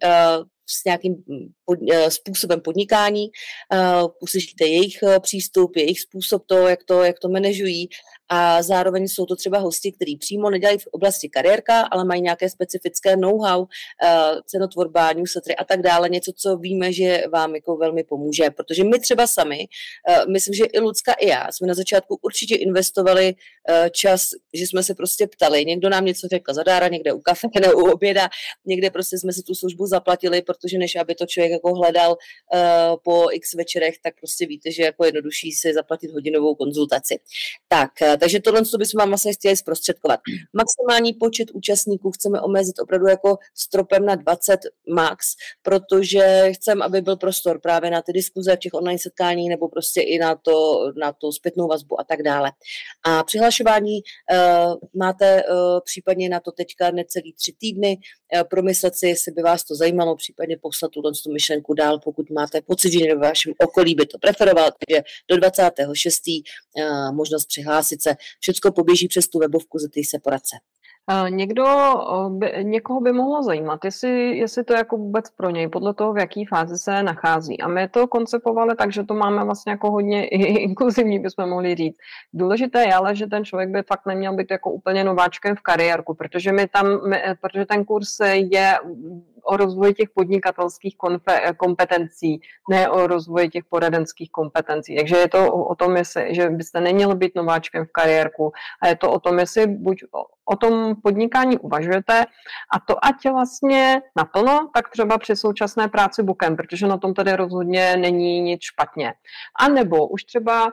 s nějakým mm, pod, uh, způsobem podnikání, uh, uslyšíte jejich uh, přístup, jejich způsob to, jak to, jak to manažují a zároveň jsou to třeba hosti, kteří přímo nedělají v oblasti kariérka, ale mají nějaké specifické know-how, uh, cenotvorba, newslettery a tak dále, něco, co víme, že vám jako velmi pomůže, protože my třeba sami, uh, myslím, že i Lucka i já, jsme na začátku určitě investovali uh, čas, že jsme se prostě ptali, někdo nám něco řekl zadára, někde u kafe nebo u oběda, někde prostě jsme si tu službu zaplatili, protože než aby to člověk jako hledal po x večerech, tak prostě víte, že jako jednodušší si zaplatit hodinovou konzultaci. Tak, takže tohle to bychom vám vlastně chtěli zprostředkovat. Maximální počet účastníků chceme omezit opravdu jako stropem na 20 max, protože chceme, aby byl prostor právě na ty diskuze v těch online setkáních nebo prostě i na to, na to zpětnou vazbu a tak dále. A přihlašování uh, máte uh, případně na to teďka necelý tři týdny, uh, promyslet si, jestli by vás to zajímalo, případně poslat tu, tu myšlenku dál, pokud máte pocit, že ve vašem okolí by to preferoval, takže do 26. Uh, možnost přihlásit se. Všecko poběží přes tu webovku, zeptej se poradce. Někdo, by, někoho by mohlo zajímat, jestli, jestli to je jako vůbec pro něj, podle toho, v jaký fázi se nachází. A my to koncipovali tak, že to máme vlastně jako hodně inkluzivní, bychom mohli říct. Důležité je ale, že ten člověk by fakt neměl být jako úplně nováčkem v kariérku, protože my tam, my, protože ten kurz je o rozvoji těch podnikatelských kompetencí, ne o rozvoji těch poradenských kompetencí. Takže je to o tom, jestli, že byste neměli být nováčkem v kariérku a je to o tom, jestli buď o tom podnikání uvažujete a to ať vlastně naplno, tak třeba při současné práci bokem, protože na tom tady rozhodně není nic špatně. A nebo už třeba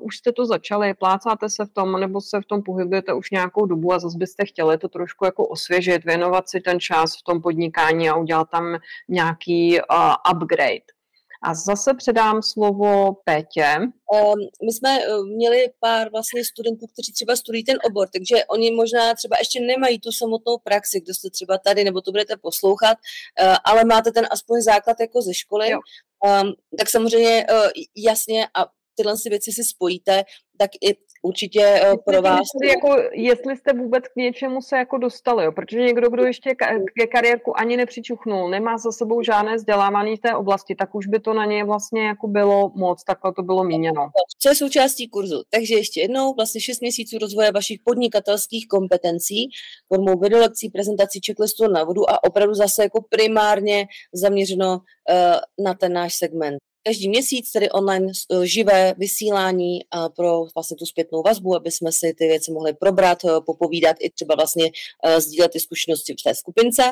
už jste to začali, plácáte se v tom, nebo se v tom pohybujete už nějakou dobu a zase byste chtěli to trošku jako osvěžit, věnovat si ten čas v tom podnikání a udělat tam nějaký uh, upgrade. A zase předám slovo Pétě. Um, my jsme uh, měli pár vlastně studentů, kteří třeba studují ten obor, takže oni možná třeba ještě nemají tu samotnou praxi, kdo jste třeba tady, nebo to budete poslouchat, uh, ale máte ten aspoň základ jako ze školy. Um, tak samozřejmě uh, jasně a tyhle si věci si spojíte, tak i určitě uh, pro vás. Jestli, jako, jestli jste vůbec k něčemu se jako dostali, jo? protože někdo, kdo ještě ke kariérku ani nepřičuchnul, nemá za sebou žádné vzdělávání v té oblasti, tak už by to na něj vlastně jako bylo moc, takhle to bylo míněno. Co je součástí kurzu? Takže ještě jednou, vlastně 6 měsíců rozvoje vašich podnikatelských kompetencí formou videolekcí, prezentací checklistu na vodu a opravdu zase jako primárně zaměřeno uh, na ten náš segment každý měsíc tedy online eh, živé vysílání pro vlastně tu zpětnou vazbu, aby jsme si ty věci mohli probrat, eh, popovídat i třeba vlastně eh, sdílet ty zkušenosti v té skupince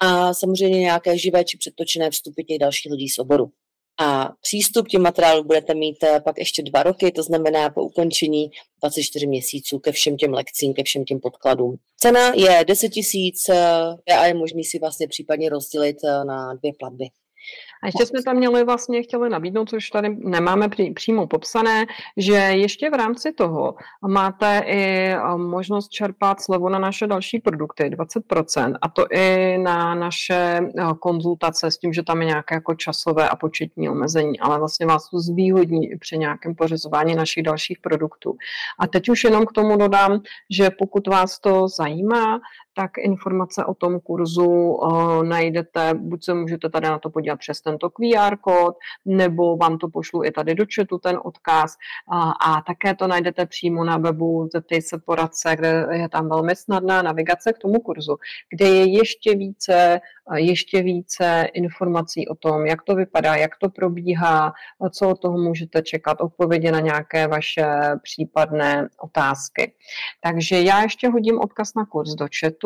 a samozřejmě nějaké živé či předtočené vstupy těch dalších lidí z oboru. A přístup těm materiálům budete mít eh, pak ještě dva roky, to znamená po ukončení 24 měsíců ke všem těm lekcím, ke všem těm podkladům. Cena je 10 tisíc eh, a je možný si vlastně případně rozdělit eh, na dvě platby. A ještě jsme tam měli vlastně, chtěli nabídnout, což tady nemáme pří, přímo popsané, že ještě v rámci toho máte i možnost čerpat slevu na naše další produkty, 20%, a to i na naše konzultace s tím, že tam je nějaké jako časové a početní omezení, ale vlastně vás to zvýhodní při nějakém pořizování našich dalších produktů. A teď už jenom k tomu dodám, že pokud vás to zajímá, tak informace o tom kurzu uh, najdete, buď se můžete tady na to podívat přes tento QR kód, nebo vám to pošlu i tady do chatu ten odkaz uh, a také to najdete přímo na webu zeptej se poradce, kde je tam velmi snadná navigace k tomu kurzu, kde je ještě více ještě více informací o tom, jak to vypadá, jak to probíhá, co od toho můžete čekat, odpovědi na nějaké vaše případné otázky. Takže já ještě hodím odkaz na kurz do chatu,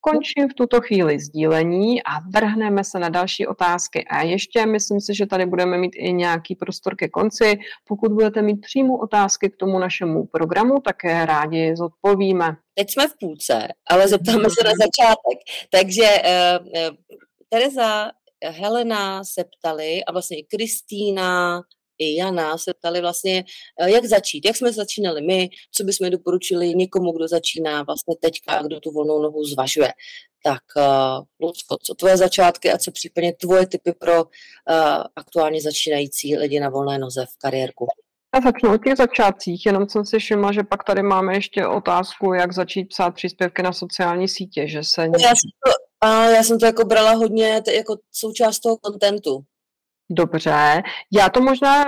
končím v tuto chvíli sdílení a vrhneme se na další otázky. A ještě myslím si, že tady budeme mít i nějaký prostor ke konci. Pokud budete mít přímo otázky k tomu našemu programu, tak je rádi zodpovíme. Teď jsme v půlce, ale zeptáme se na začátek. Takže uh, Tereza, Helena se ptali a vlastně i Kristýna, i Jana se ptali vlastně, jak začít, jak jsme začínali my, co bychom doporučili někomu, kdo začíná vlastně teďka a kdo tu volnou nohu zvažuje. Tak, uh, Lucko, co tvoje začátky a co případně tvoje typy pro uh, aktuálně začínající lidi na volné noze v kariérku? Já začnu o těch začátcích, jenom jsem si všimla, že pak tady máme ještě otázku, jak začít psát příspěvky na sociální sítě, že se... Já jsem to, a já jsem to jako brala hodně jako součást toho kontentu. Dobře, já to možná,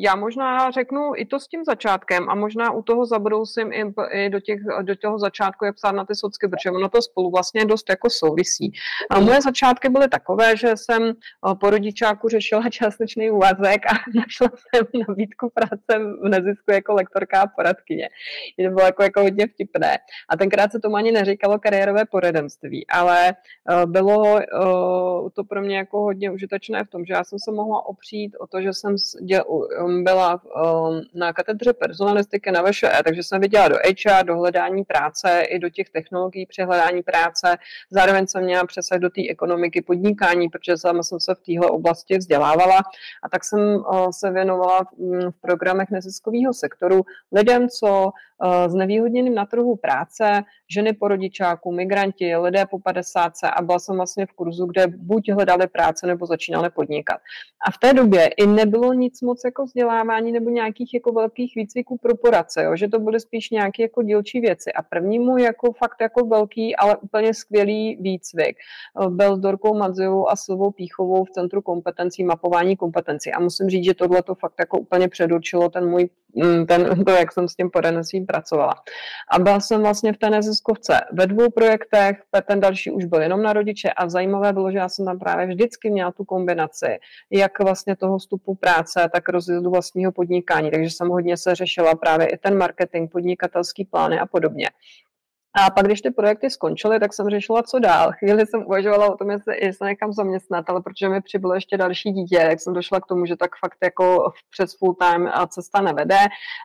já možná řeknu i to s tím začátkem a možná u toho zabrousím i, i do, těch, do toho začátku, jak psát na ty socky, protože ono to spolu vlastně dost jako souvisí. A moje začátky byly takové, že jsem eh, po rodičáku řešila částečný úvazek a našla jsem nabídku práce v nezisku jako lektorka a poradkyně. To bylo jako, jako hodně vtipné. A tenkrát se tomu ani neříkalo kariérové poradenství, ale uh, bylo uh, to pro mě jako hodně užitečné v tom, že já jsem se mohla opřít o to, že jsem um, byla um, na katedře personalistiky na VŠE, takže jsem viděla do HR, do hledání práce, i do těch technologií při hledání práce. Zároveň jsem měla přesah do té ekonomiky podnikání, protože sama jsem se v téhle oblasti vzdělávala a tak jsem uh, se věnovala v programech neziskového sektoru lidem, co s nevýhodněným na trhu práce, ženy po rodičáku, migranti, lidé po 50 a byla jsem vlastně v kurzu, kde buď hledali práce nebo začínali podnikat. A v té době i nebylo nic moc jako vzdělávání nebo nějakých jako velkých výcviků pro poradce, jo? že to byly spíš nějaké jako dílčí věci. A první můj jako fakt jako velký, ale úplně skvělý výcvik eh, byl s Dorkou Madziovou a Silvou Píchovou v Centru kompetencí, mapování kompetencí. A musím říct, že tohle to fakt jako úplně předurčilo ten můj mm, ten, to, jak jsem s tím poradenstvím pracovala. A byla jsem vlastně v té neziskovce ve dvou projektech, ten další už byl jenom na rodiče a zajímavé bylo, že já jsem tam právě vždycky měla tu kombinaci, jak vlastně toho vstupu práce, tak rozjezdu vlastního podnikání, takže jsem hodně se řešila právě i ten marketing, podnikatelský plány a podobně. A pak, když ty projekty skončily, tak jsem řešila, co dál. Chvíli jsem uvažovala o tom, jestli se někam zaměstnat, ale protože mi přibylo ještě další dítě, tak jsem došla k tomu, že tak fakt jako přes full time cesta nevede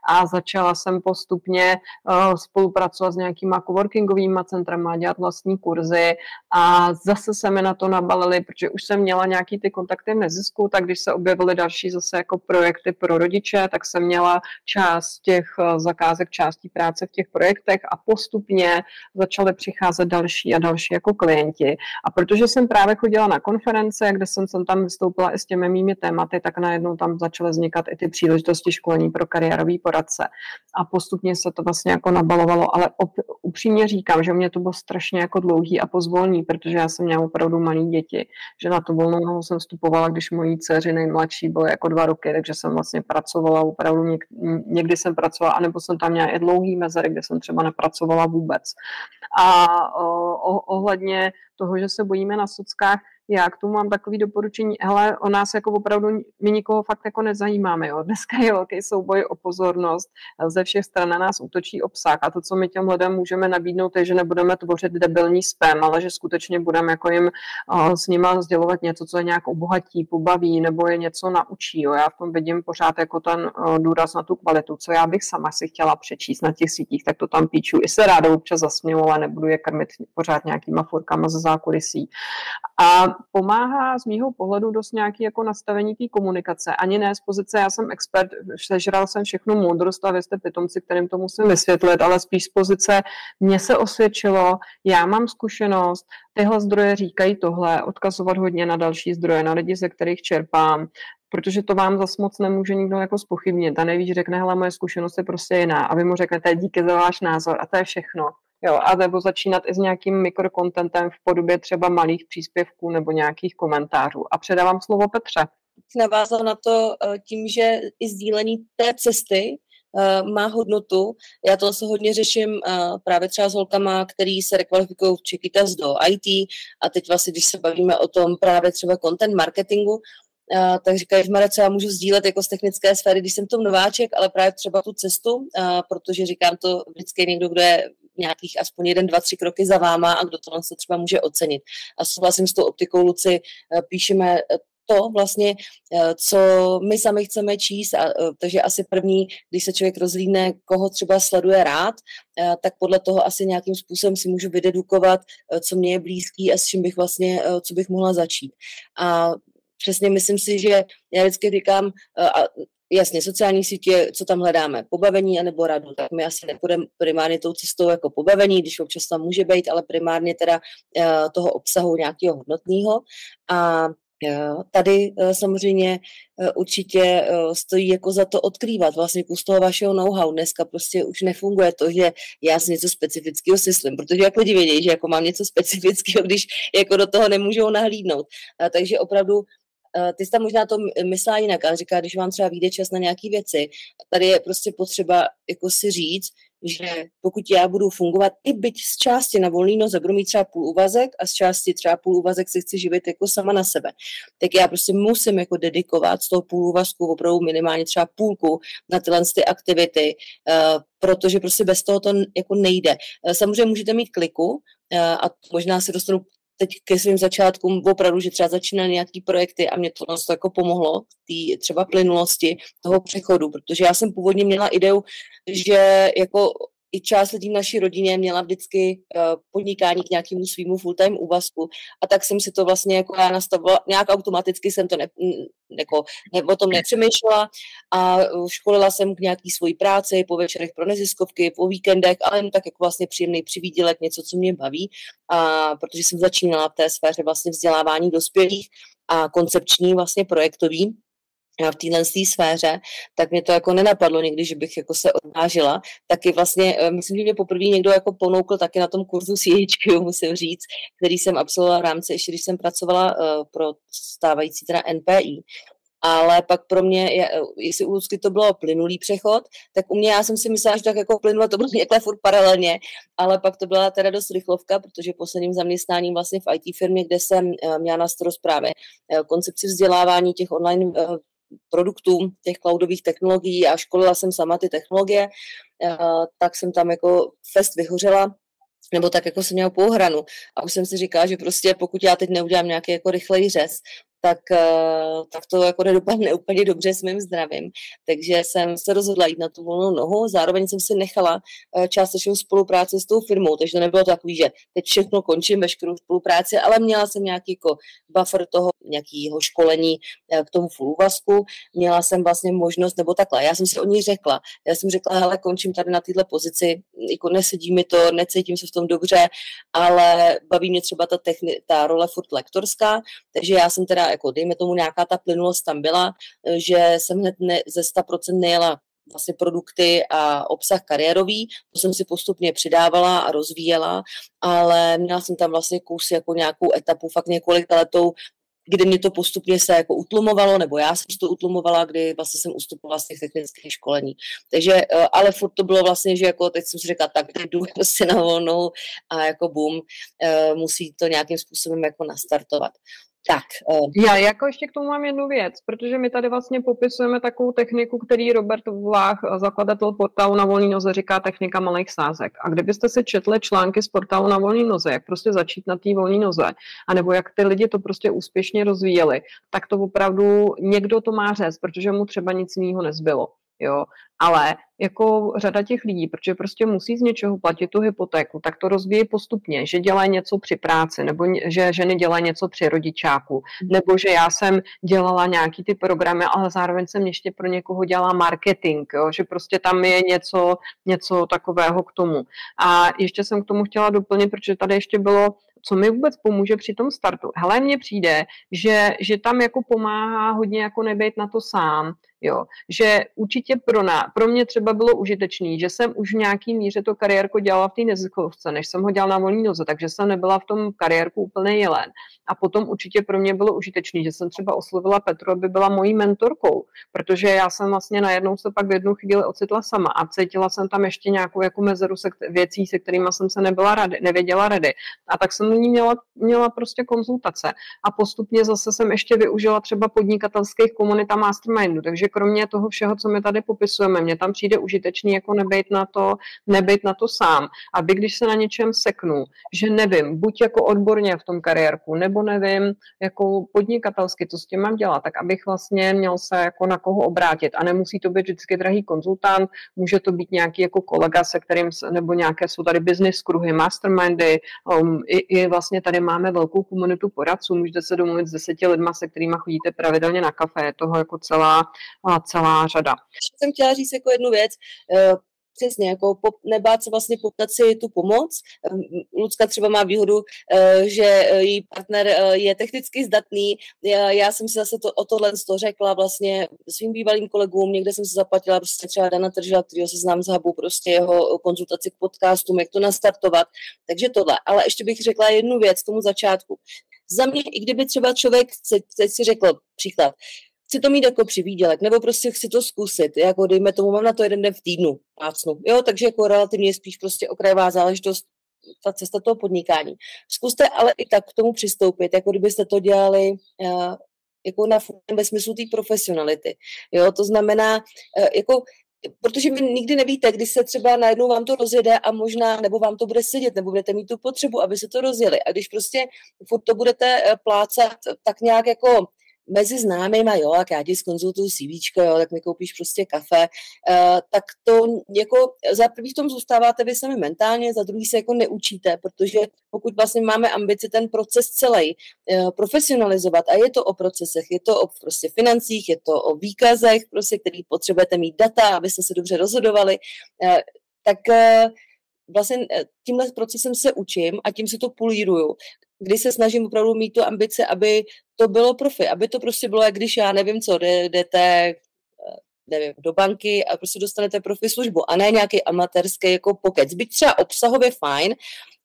a začala jsem postupně uh, spolupracovat s nějakýma coworkingovými centrama, dělat vlastní kurzy a zase se mi na to nabalili, protože už jsem měla nějaký ty kontakty v nezisku, tak když se objevily další zase jako projekty pro rodiče, tak jsem měla část těch uh, zakázek, částí práce v těch projektech a postupně začaly přicházet další a další jako klienti. A protože jsem právě chodila na konference, kde jsem, jsem tam vystoupila i s těmi mými tématy, tak najednou tam začaly vznikat i ty příležitosti školení pro kariérový poradce. A postupně se to vlastně jako nabalovalo, ale op, upřímně říkám, že mě to bylo strašně jako dlouhý a pozvolný, protože já jsem měla opravdu malé děti, že na to volnou nohu jsem vstupovala, když mojí dceři nejmladší byly jako dva roky, takže jsem vlastně pracovala opravdu, něk, někdy jsem pracovala, anebo jsem tam měla i dlouhý mezery, kde jsem třeba nepracovala vůbec vůbec. A o, ohledně toho, že se bojíme na sockách, já k tomu mám takový doporučení, hele, o nás jako opravdu, my nikoho fakt jako nezajímáme, jo. Dneska je velký souboj o pozornost, ze všech stran na nás útočí obsah a to, co my těm lidem můžeme nabídnout, je, že nebudeme tvořit debilní spam, ale že skutečně budeme jako jim uh, s nima sdělovat něco, co je nějak obohatí, pobaví nebo je něco naučí. Jo. Já v tom vidím pořád jako ten uh, důraz na tu kvalitu, co já bych sama si chtěla přečíst na těch sítích, tak to tam píču. I se ráda občas zasměju, ale nebudu je krmit pořád nějakýma furkama ze zákulisí. A pomáhá z mýho pohledu dost nějaký jako nastavení té komunikace. Ani ne z pozice, já jsem expert, sežral jsem všechnu moudrost a vy jste pitomci, kterým to musím vysvětlit, ale spíš z pozice, mně se osvědčilo, já mám zkušenost, tyhle zdroje říkají tohle, odkazovat hodně na další zdroje, na lidi, ze kterých čerpám, protože to vám zas moc nemůže nikdo jako spochybnit. A nejvíc řekne, hele, moje zkušenost je prostě jiná. A vy mu řeknete, díky za váš názor a to je všechno. Jo, a nebo začínat i s nějakým mikrokontentem v podobě třeba malých příspěvků nebo nějakých komentářů. A předávám slovo Petře. Navázal na to eh, tím, že i sdílení té cesty eh, má hodnotu. Já to se hodně řeším eh, právě třeba s holkama, který se rekvalifikují v Čekytas do IT a teď vlastně, když se bavíme o tom právě třeba content marketingu, Uh, tak říkají, Marek, co já můžu sdílet jako z technické sféry, když jsem tom nováček, ale právě třeba tu cestu, uh, protože říkám to vždycky někdo, kdo je nějakých aspoň jeden, dva, tři kroky za váma a kdo to se třeba může ocenit. A souhlasím s tou optikou Luci, uh, píšeme to vlastně, co my sami chceme číst, a, takže asi první, když se člověk rozlídne, koho třeba sleduje rád, tak podle toho asi nějakým způsobem si můžu vydedukovat, co mě je blízký a s čím bych vlastně, co bych mohla začít. A přesně myslím si, že já vždycky říkám, a jasně, sociální sítě, co tam hledáme, pobavení anebo radu, tak my asi nepůjdeme primárně tou cestou jako pobavení, když občas tam může být, ale primárně teda toho obsahu nějakého hodnotného. A Tady samozřejmě určitě stojí jako za to odkrývat vlastně kus toho vašeho know-how. Dneska prostě už nefunguje to, že já si něco specifického myslím, protože jak lidi vědí, že jako mám něco specifického, když jako do toho nemůžou nahlídnout. Takže opravdu Eh, ty jsi tam možná to myslá jinak, ale říká, když vám třeba vyjde čas na nějaké věci, tady je prostě potřeba jako si říct, že pokud já budu fungovat i byť z části na volný noze, budu mít třeba půl úvazek a z části třeba půl úvazek si chci živit jako sama na sebe, tak já prostě musím jako dedikovat z toho půl úvazku opravdu minimálně třeba půlku na tyhle ty aktivity, uh, protože prostě bez toho to jako nejde. Uh, samozřejmě můžete mít kliku, a možná se dostanu teď ke svým začátkům opravdu, že třeba začínaly nějaký projekty a mě to, to jako pomohlo té třeba plynulosti toho přechodu, protože já jsem původně měla ideu, že jako i část lidí v naší rodině měla vždycky uh, podnikání k nějakému svýmu full-time úvazku. A tak jsem si to vlastně jako já nastavila, nějak automaticky jsem to ne, jako, ne, o tom nepřemýšlela a školila jsem k nějaký svojí práci po večerech pro neziskovky, po víkendech, ale jen tak jako vlastně příjemný přivídělek, něco, co mě baví, a protože jsem začínala v té sféře vlastně vzdělávání dospělých a koncepční vlastně projektový, v téhle sféře, tak mě to jako nenapadlo nikdy, že bych jako se odvážila. Taky vlastně, eh, myslím, že mě poprvé někdo jako ponoukl taky na tom kurzu CHQ, musím říct, který jsem absolvovala v rámci, ještě když jsem pracovala uh, pro stávající teda NPI, ale pak pro mě, jestli u Lucky to bylo plynulý přechod, tak u mě já jsem si myslela, že tak jako plynulo, to bylo někde furt paralelně, ale pak to byla teda dost rychlovka, protože posledním zaměstnáním vlastně v IT firmě, kde jsem eh, měla na starost právě koncepci vzdělávání těch online produktů těch cloudových technologií a školila jsem sama ty technologie, eh, tak jsem tam jako fest vyhořela nebo tak jako jsem měla půl hranu. A už jsem si říkala, že prostě pokud já teď neudělám nějaký jako rychlej řez, tak, eh, tak to jako nedopadne úplně dobře s mým zdravím. Takže jsem se rozhodla jít na tu volnou nohu, zároveň jsem si nechala eh, částečnou spolupráci s tou firmou, takže to nebylo takový, že teď všechno končím, veškerou spolupráci, ale měla jsem nějaký jako buffer toho nějakého školení eh, k tomu full úvazku, měla jsem vlastně možnost, nebo takhle, já jsem si o ní řekla, já jsem řekla, hele, končím tady na této pozici, jako nesedí mi to, necítím se v tom dobře, ale baví mě třeba ta, techni- ta role furt lektorská, takže já jsem teda jako dejme tomu nějaká ta plynulost tam byla, eh, že jsem hned ne, ze 100% nejela vlastně produkty a obsah kariérový, to jsem si postupně přidávala a rozvíjela, ale měla jsem tam vlastně kus jako nějakou etapu, fakt několik letou kdy mě to postupně se jako utlumovalo, nebo já jsem to utlumovala, kdy vlastně jsem ustupovala z těch technických školení. Takže, eh, ale furt to bylo vlastně, že jako teď jsem si řekla, tak teď jdu prostě na volnou a jako boom, eh, musí to nějakým způsobem jako nastartovat. Tak. Uh... Já jako ještě k tomu mám jednu věc, protože my tady vlastně popisujeme takovou techniku, který Robert Vlách, zakladatel portálu na volný noze, říká technika malých sázek. A kdybyste si četli články z portálu na volný noze, jak prostě začít na té volné noze, anebo jak ty lidi to prostě úspěšně rozvíjeli, tak to opravdu někdo to má řez, protože mu třeba nic jiného nezbylo. Jo, ale jako řada těch lidí, protože prostě musí z něčeho platit tu hypotéku, tak to rozvíjí postupně, že dělají něco při práci, nebo že ženy dělají něco při rodičáku, nebo že já jsem dělala nějaký ty programy, ale zároveň jsem ještě pro někoho dělala marketing, jo, že prostě tam je něco, něco takového k tomu. A ještě jsem k tomu chtěla doplnit, protože tady ještě bylo co mi vůbec pomůže při tom startu. Hele, mně přijde, že, že tam jako pomáhá hodně jako nebejt na to sám, jo. Že určitě pro, na, pro mě třeba bylo užitečný, že jsem už v nějaký míře to kariérko dělala v té neziskovce, než jsem ho dělala na volný noze, takže jsem nebyla v tom kariérku úplně jelen. A potom určitě pro mě bylo užitečný, že jsem třeba oslovila Petru, aby byla mojí mentorkou, protože já jsem vlastně najednou se pak v jednu chvíli ocitla sama a cítila jsem tam ještě nějakou jako mezeru se, věcí, se kterými jsem se nebyla rady, nevěděla rady. A tak jsem ní měla, měla prostě konzultace. A postupně zase jsem ještě využila třeba podnikatelských komunit a mastermindu. Takže kromě toho všeho, co my tady popisujeme, mně tam přijde užitečný jako nebejt na to, nebejt na to sám. Aby když se na něčem seknu, že nevím, buď jako odborně v tom kariérku, nebo nevím, jako podnikatelsky, co s tím mám dělat, tak abych vlastně měl se jako na koho obrátit. A nemusí to být vždycky drahý konzultant, může to být nějaký jako kolega, se kterým, nebo nějaké jsou tady business kruhy, mastermindy, um, i, i vlastně tady máme velkou komunitu poradců, můžete se domluvit s deseti lidma, se kterými chodíte pravidelně na kafe, je toho jako celá, celá řada. Jsem chtěla říct jako jednu věc, eh, přesně, jako nebát se vlastně poptat si tu pomoc. Ehm, Lucka třeba má výhodu, eh, že eh, její partner je technicky zdatný. Já jsem si zase to, o tohle to řekla vlastně svým bývalým kolegům, někde jsem se zaplatila prostě třeba Dana Tržela, kterého se znám z Hubu, prostě jeho konzultaci k podcastům, jak to nastartovat. Takže tohle. Ale ještě bych řekla jednu věc k tomu začátku. Za mě, i kdyby třeba člověk, teď si řekl příklad, chci to mít jako přivídělek, nebo prostě chci to zkusit, jako dejme tomu, mám na to jeden den v týdnu, plácnu, jo, takže jako relativně spíš prostě okrajová záležitost, ta cesta toho podnikání. Zkuste ale i tak k tomu přistoupit, jako kdybyste to dělali uh, jako na ve smyslu té profesionality. Jo, to znamená, uh, jako protože vy nikdy nevíte, kdy se třeba najednou vám to rozjede a možná, nebo vám to bude sedět, nebo budete mít tu potřebu, aby se to rozjeli. A když prostě furt to budete eh, plácat tak nějak jako mezi známými, jo, jak já ti skonzultuju CV, jo, tak mi koupíš prostě kafe, uh, tak to jako za prvý v tom zůstáváte vy sami mentálně, za druhý se jako neučíte, protože pokud vlastně máme ambici ten proces celý uh, profesionalizovat a je to o procesech, je to o prostě financích, je to o výkazech, prostě, který potřebujete mít data, abyste se dobře rozhodovali, uh, tak uh, vlastně tímhle procesem se učím a tím se to políruju kdy se snažím opravdu mít tu ambice, aby to bylo profi, aby to prostě bylo, jak když já nevím co, jdete eh, nevím, do banky a prostě dostanete profi službu a ne nějaký amatérský jako pokec. Byť třeba obsahově fajn,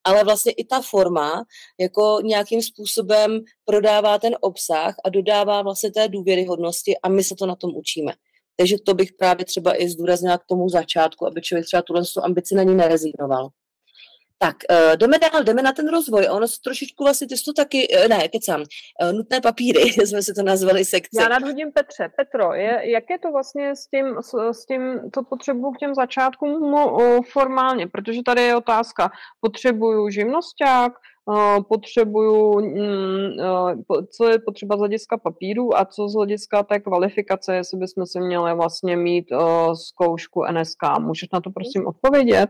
ale vlastně i ta forma jako nějakým způsobem prodává ten obsah a dodává vlastně té důvěryhodnosti a my se to na tom učíme. Takže to bych právě třeba i zdůraznila k tomu začátku, aby člověk třeba tuhle ambici na ní nerezignoval. Tak, uh, jdeme dál, jdeme na ten rozvoj. Ono se trošičku vlastně, ty to taky, uh, ne, kecám, uh, nutné papíry, jsme si to nazvali sekce. Já nadhodím Petře. Petro, je, jak je to vlastně s tím, s, s tím co potřebuju k těm začátkům no, formálně? Protože tady je otázka, potřebuju živnosták, potřebuju, mm, co je potřeba z hlediska papíru a co z hlediska té kvalifikace, jestli bychom si měli vlastně mít zkoušku NSK. Můžeš na to prosím odpovědět?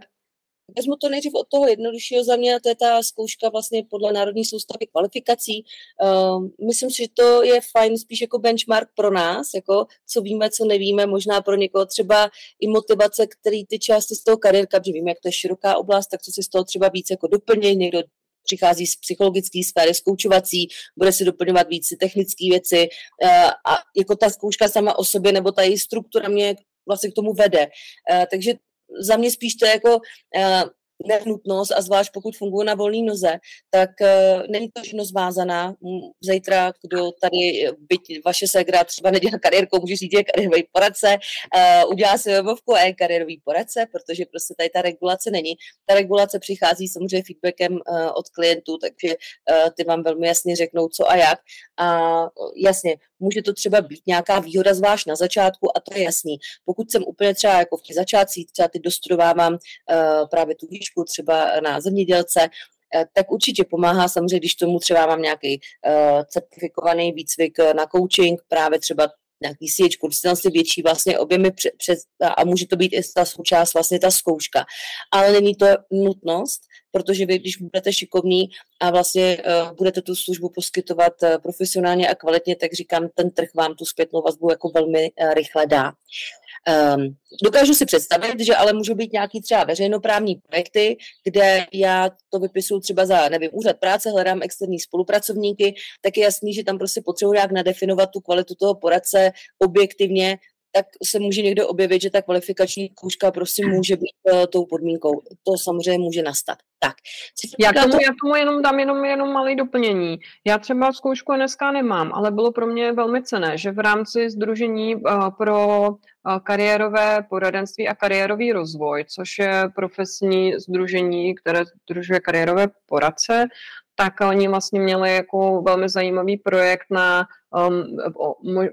Vezmu to nejdřív od toho jednoduššího za mě, to je ta zkouška vlastně podle Národní soustavy kvalifikací. Uh, myslím si, že to je fajn spíš jako benchmark pro nás, jako co víme, co nevíme, možná pro někoho třeba i motivace, který ty části z toho kariérka, protože víme, jak to je široká oblast, tak co si z toho třeba víc jako doplněj, někdo přichází z psychologické sféry, z koučovací, bude si doplňovat víc technické věci uh, a jako ta zkouška sama o sobě nebo ta její struktura mě vlastně k tomu vede. Uh, takže za mě spíš to je jako uh, nevnutnost a zvlášť pokud funguje na volné noze, tak uh, není to živnost vázaná. Zítra, kdo tady, byť vaše segra třeba nedělá kariérku, může říct, že kariérový poradce, uh, udělá si webovku a je kariérový poradce, protože prostě tady ta regulace není. Ta regulace přichází samozřejmě feedbackem uh, od klientů, takže uh, ty vám velmi jasně řeknou, co a jak. A jasně, může to třeba být nějaká výhoda zvlášť na začátku a to je jasný. Pokud jsem úplně třeba jako v těch začátcích, třeba ty dostudovávám uh, právě tu výšku třeba na zemědělce, eh, tak určitě pomáhá samozřejmě, když tomu třeba mám nějaký uh, certifikovaný výcvik na coaching, právě třeba nějaký síť, kurz, si větší vlastně objemy před, před, a může to být i ta součást, vlastně ta zkouška. Ale není to nutnost, protože vy, když budete šikovní a vlastně uh, budete tu službu poskytovat uh, profesionálně a kvalitně, tak říkám, ten trh vám tu zpětnou vazbu jako velmi uh, rychle dá. Um, dokážu si představit, že ale můžou být nějaký třeba veřejnoprávní projekty, kde já to vypisuju třeba za, nevím, úřad práce, hledám externí spolupracovníky, tak je jasný, že tam prostě potřebuji nějak nadefinovat tu kvalitu toho poradce objektivně, tak se může někdo objevit, že ta kvalifikační kouška prostě může být uh, tou podmínkou. To samozřejmě může nastat. Tak. Já tomu, to... já tomu jenom dám jenom, jenom malé doplnění. Já třeba zkoušku NSK nemám, ale bylo pro mě velmi cené, že v rámci Združení uh, pro kariérové poradenství a kariérový rozvoj, což je profesní združení, které združuje kariérové poradce, tak oni vlastně měli jako velmi zajímavý projekt na, um,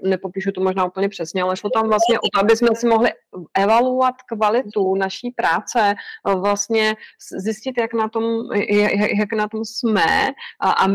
nepopíšu to možná úplně přesně, ale šlo tam vlastně o to, aby jsme si mohli evaluovat kvalitu naší práce, vlastně zjistit, jak na tom, jak, jak na tom jsme a, a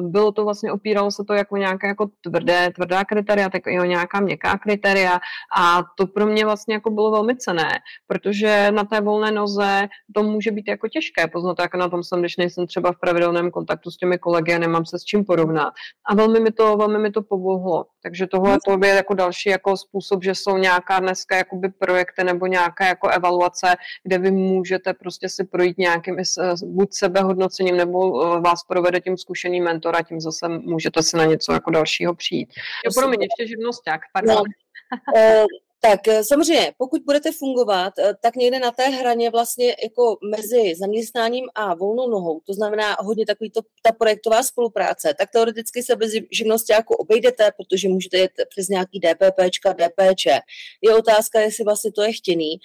bylo to vlastně, opíralo se to jako nějaké jako tvrdé, tvrdá kritéria, tak i o nějaká měkká kritéria a to pro mě vlastně jako bylo velmi cené, protože na té volné noze to může být jako těžké poznat, jak na tom jsem, když nejsem třeba v pravidelném kontaktu s těmi kolegy a nemám se s čím porovnat. A velmi mi to, velmi mi to pomohlo. Takže tohle to je jako další jako způsob, že jsou nějaká dneska jakoby projekty nebo nějaké jako evaluace, kde vy můžete prostě si projít nějakým buď sebehodnocením nebo eh, vás provede tím zkušeným mentor mentora, tím zase můžete si na něco jako dalšího přijít. Jo, pro mě ještě živnosták, pardon. No, uh, tak eh, samozřejmě, pokud budete fungovat, eh, tak někde na té hraně vlastně jako mezi zaměstnáním a volnou nohou, to znamená hodně takový to, ta projektová spolupráce, tak teoreticky se bez živnosti jako obejdete, protože můžete jet přes nějaký DPPčka, DPČ. Je otázka, jestli vlastně to je chtěný,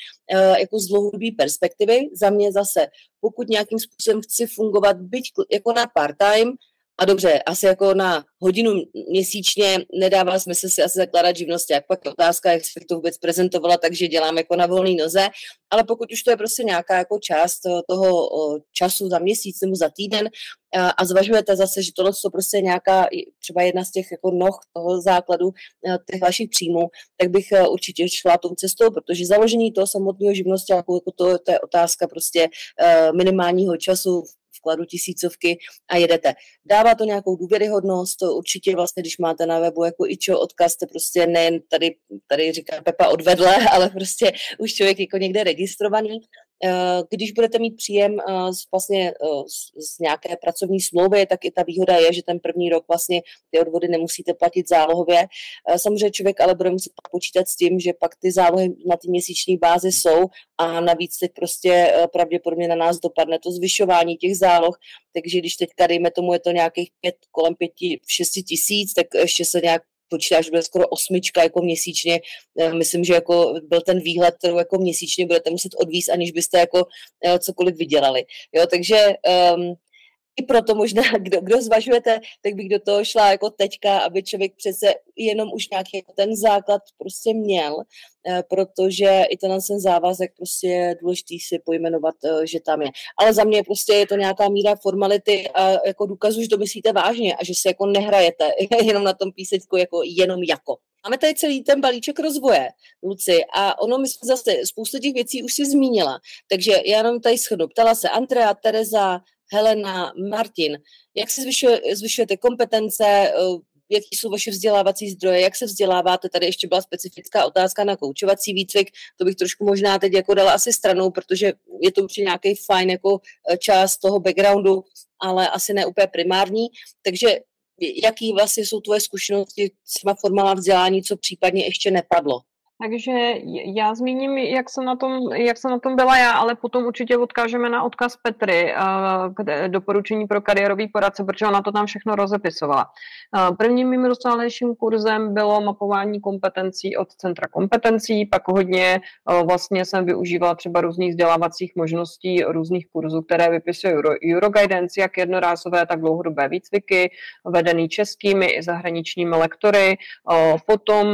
jako z dlouhodobé perspektivy. Za mě zase, pokud nějakým způsobem chci fungovat, byť jako na part-time, a dobře, asi jako na hodinu měsíčně nedává smysl si asi zakládat živnost, jak pak je otázka, jak se to vůbec prezentovala, takže dělám jako na volné noze, ale pokud už to je prostě nějaká jako část toho času za měsíc nebo za týden a zvažujete zase, že tohle to prostě je nějaká třeba jedna z těch jako noh toho základu těch vašich příjmů, tak bych určitě šla tou cestou, protože založení toho samotného živnosti, jako, jako to, to je otázka prostě minimálního času vkladu tisícovky a jedete. Dává to nějakou důvěryhodnost, to určitě vlastně, když máte na webu jako ičo odkaz, jste prostě nejen tady, tady říká Pepa odvedle, ale prostě už člověk jako někde registrovaný když budete mít příjem eh, z, vlastně eh, z nějaké pracovní smlouvy, tak i ta výhoda je, že ten první rok vlastně ty odvody nemusíte platit zálohově. Samozřejmě člověk ale bude muset počítat s tím, že pak ty zálohy na ty měsíční bázi jsou a navíc teď prostě pravděpodobně na nás dopadne to zvyšování těch záloh, takže když teďka dejme tomu je to nějakých pět, kolem pěti, šesti tisíc, tak ještě se nějak počítá, že bude skoro osmička jako měsíčně. Eh, myslím, že jako byl ten výhled, kterou jako měsíčně budete muset odvíst, aniž byste jako eh, cokoliv vydělali. Jo, takže um, i proto možná, kdo, kdo zvažujete, tak bych do toho šla jako teďka, aby člověk přece jenom už nějaký ten základ prostě měl, eh, protože i ten ten závazek prostě je důležitý si pojmenovat, eh, že tam je. Ale za mě prostě je to nějaká míra formality a jako důkazu, že to myslíte vážně a že si jako nehrajete jenom na tom písečku jako jenom jako. Máme tady celý ten balíček rozvoje, Luci, a ono my jsme zase spoustu těch věcí už si zmínila, takže já jenom tady shrnu. Ptala se Andrea, Tereza, Helena, Martin, jak si zvyšuje, zvyšujete kompetence, eh, jaký jsou vaše vzdělávací zdroje, jak se vzděláváte. Tady ještě byla specifická otázka na koučovací výcvik, to bych trošku možná teď jako dala asi stranou, protože je to určitě nějaký fajn jako eh, část toho backgroundu, ale asi ne úplně primární. Takže jaký vlastně jsou tvoje zkušenosti s těma formálním vzdělání, co případně ještě nepadlo? Takže já zmíním, jak jsem, na tom, jak jsem na tom byla já, ale potom určitě odkážeme na odkaz Petry, k doporučení pro kariérový poradce, protože ona to tam všechno rozepisovala. Prvním mým rozsáhlejším kurzem bylo mapování kompetencí od Centra kompetencí, pak hodně vlastně jsem využívala třeba různých vzdělávacích možností, různých kurzů, které vypisuje Euro, Euroguidance, jak jednorázové, tak dlouhodobé výcviky, vedený českými i zahraničními lektory. Potom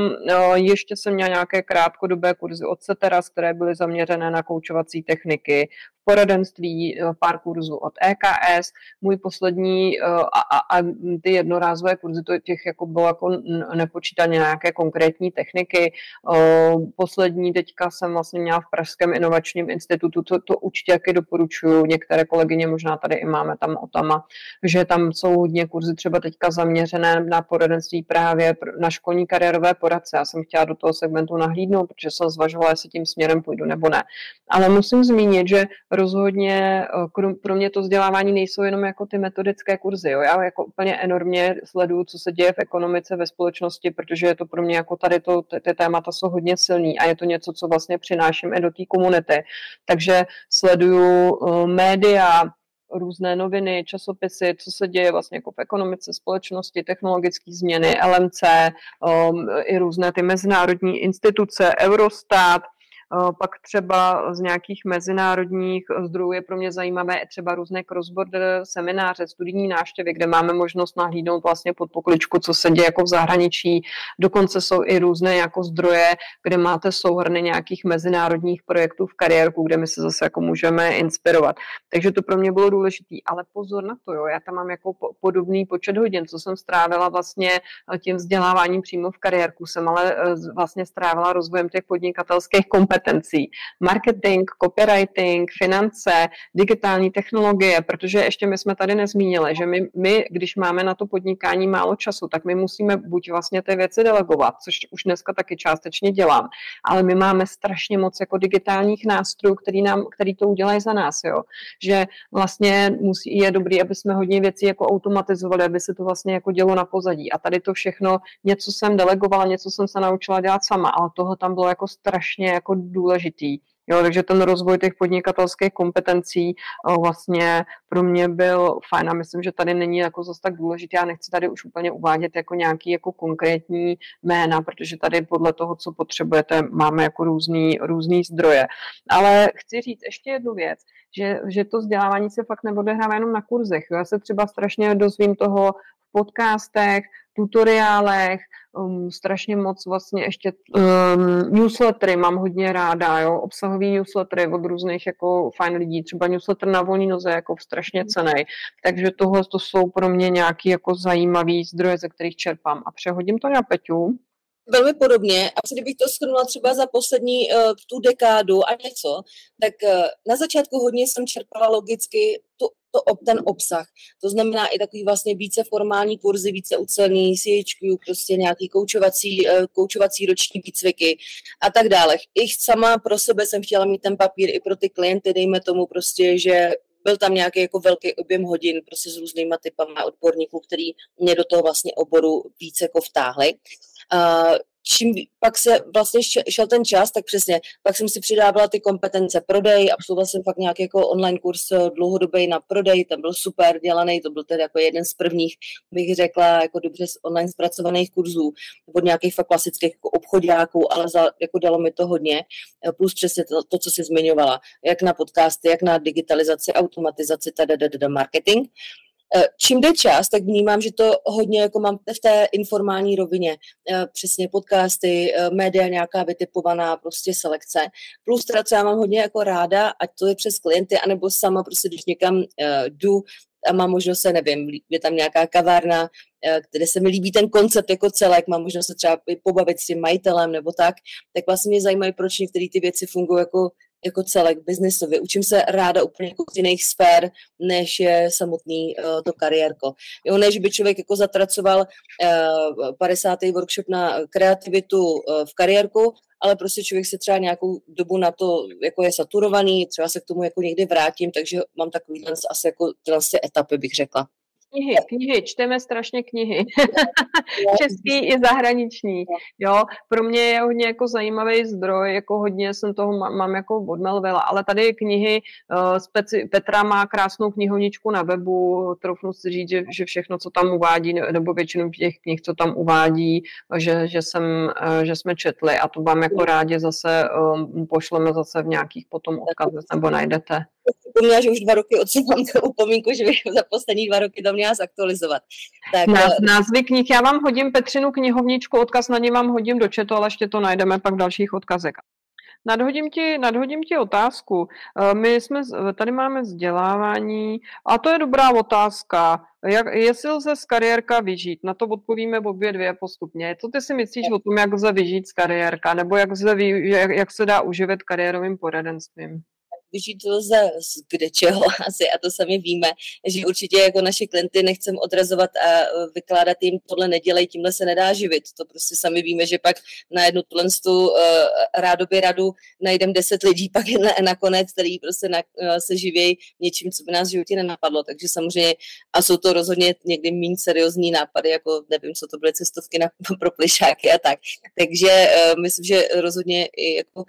ještě jsem měla nějaké nějaké krátkodobé kurzy od Ceteras, které byly zaměřené na koučovací techniky poradenství, eh, pár kurzů od EKS. Můj poslední eh, a, a, a ty jednorázové kurzy, to těch jako bylo jako nepočítaně nějaké konkrétní techniky. Eh, poslední teďka jsem vlastně měla v Pražském inovačním institutu, to, to určitě jaké doporučuju. Některé kolegyně možná tady i máme tam o tama, že tam jsou hodně kurzy třeba teďka zaměřené na poradenství právě na školní kariérové poradce. Já jsem chtěla do toho segmentu nahlídnout, protože jsem zvažovala, jestli tím směrem půjdu nebo ne. Ale musím zmínit, že rozhodně eh, pro mě to vzdělávání nejsou jenom jako ty metodické kurzy. Jo. Já jako úplně enormně sleduju, co se děje v ekonomice, ve společnosti, protože je to pro mě jako tady to, ty, ty témata jsou hodně silný a je to něco, co vlastně přináším i do té komunity. Takže sleduju uh, média, různé noviny, časopisy, co se děje vlastně jako v ekonomice, společnosti, technologické změny, LMC, um, i různé ty mezinárodní instituce, Eurostat, Eh, pak třeba z nějakých mezinárodních zdrojů je pro mě zajímavé třeba různé cross-border semináře, studijní návštěvy, kde máme možnost nahlídnout vlastně pod pokličku, co se děje jako v zahraničí. Dokonce jsou i různé jako zdroje, kde máte souhrny nějakých mezinárodních projektů v kariérku, kde my se zase jako můžeme inspirovat. Takže to pro mě bylo důležité. Ale pozor na to, jo, já tam mám jako podobný počet hodin, co jsem strávila vlastně tím vzděláváním přímo v kariérku. Jsem ale eh, vlastně strávila rozvojem těch podnikatelských kompetencí kompetencí. Marketing, copywriting, finance, digitální technologie, protože ještě my jsme tady nezmínili, že my, my, když máme na to podnikání málo času, tak my musíme buď vlastně ty věci delegovat, což už dneska taky částečně dělám, ale my máme strašně moc jako digitálních nástrojů, který, nám, který to udělají za nás, jo. Že vlastně musí, je dobrý, aby jsme hodně věcí jako automatizovali, aby se to vlastně jako dělo na pozadí. A tady to všechno, něco jsem delegovala, něco jsem se naučila dělat sama, ale toho tam bylo jako strašně jako důležitý. Jo, takže ten rozvoj těch podnikatelských kompetencí o, vlastně pro mě byl fajn a myslím, že tady není jako zase tak důležitý. Já nechci tady už úplně uvádět jako nějaký jako konkrétní jména, protože tady podle toho, co potřebujete, máme jako různý, různý zdroje. Ale chci říct ještě jednu věc, že, že to vzdělávání se fakt neodehrává jenom na kurzech. Já se třeba strašně dozvím toho podcastech, tutoriálech, um, strašně moc vlastně ještě um, newslettery mám hodně ráda, jo, obsahový newslettery od různých jako fajn lidí, třeba newsletter na volný noze jako strašně cený, takže tohle to jsou pro mě nějaký jako zajímavý zdroje, ze kterých čerpám. A přehodím to na Peťu. Velmi podobně, a kdybych to shrnula třeba za poslední uh, tu dekádu a něco, tak uh, na začátku hodně jsem čerpala logicky tu to, ten obsah. To znamená i takový vlastně více formální kurzy, více ucelený CHQ, prostě nějaký koučovací, eh, koučovací roční výcviky a tak dále. I sama pro sebe jsem chtěla mít ten papír i pro ty klienty, dejme tomu prostě, že byl tam nějaký jako velký objem hodin prostě s různýma typama odborníků, který mě do toho vlastně oboru více jako vtáhli. Uh, čím pak se vlastně šel ten čas, tak přesně, pak jsem si přidávala ty kompetence prodej, absolvovala jsem fakt nějaký jako online kurz eh, dlouhodobý na prodej, ten byl super dělaný, to byl tedy jako jeden z prvních, bych řekla, jako dobře online zpracovaných kurzů, od nějakých fakt klasických jako obchodňáků, ale za, jako dalo mi to hodně, eh, plus přesně to, to, co jsi zmiňovala, jak na podcasty, jak na digitalizaci, automatizaci, tada, marketing. Eh, čím jde čas, tak vnímám, že to hodně jako mám v té informální rovině. Eh, přesně podcasty, eh, média nějaká vytipovaná prostě selekce. Plus teda, co já mám hodně jako ráda, ať to je přes klienty, anebo sama prostě, když někam jdu, a mám možnost se, nevím, je tam nějaká kavárna, kde se mi líbí ten koncept jako celek, mám možnost se třeba pobavit s tím majitelem nebo tak, tak vlastně mě zajímají, proč některé ty věci fungují jako jako celek biznisově. Učím se ráda úplně jako z jiných sfér, než je samotný uh, to kariérko. Jo, než by člověk jako zatracoval uh, 50. workshop na kreativitu uh, v kariérku, ale prostě člověk se třeba nějakou dobu na to jako je saturovaný, třeba se k tomu jako někdy vrátím, takže mám takový asi jako tyhle etapy, bych řekla. Knihy, knihy, čteme strašně knihy. Český i zahraniční. Jo, pro mě je hodně jako zajímavý zdroj, jako hodně jsem toho mám jako od Melvila, ale tady knihy, uh, speci- Petra má krásnou knihovničku na webu, troufnu si říct, že, že všechno, co tam uvádí, nebo většinu těch knih, co tam uvádí, že, že, jsem, uh, že jsme četli a to vám jako rádi zase um, pošleme zase v nějakých potom odkazech nebo najdete připomněla, že už dva roky odsouhám tu upomínku, že bych za poslední dva roky to měla zaktualizovat. Tak, Náz, eh, názvy knih, já vám hodím Petřinu knihovničku, odkaz na ně vám hodím do četu, ale ještě to najdeme pak v dalších odkazech. Nadhodím ti, nadhodím ti otázku. Eh, my jsme, tady máme vzdělávání a to je dobrá otázka. Jak, jestli lze z kariérka vyžít? Na to odpovíme obě dvě postupně. Co ty si myslíš o tom, jak lze vyžít z kariérka, nebo jak, lze, jak, jak se dá uživit kariérovým poradenstvím? Vyžít lze z kde čeho asi a to sami víme, že určitě jako naše klienty nechcem odrazovat a e, vykládat jim tohle nedělej, tímhle se nedá živit. To prostě sami víme, že pak na jednu tuhle tu uh, rádoby radu najdeme deset lidí, pak na, nakonec, který prostě na, uh, se živějí něčím, co by nás v životě nenapadlo. Takže samozřejmě a jsou to rozhodně někdy méně seriózní nápady, jako nevím, co to byly cestovky na, pro plišáky a tak. Takže uh, myslím, že rozhodně i jako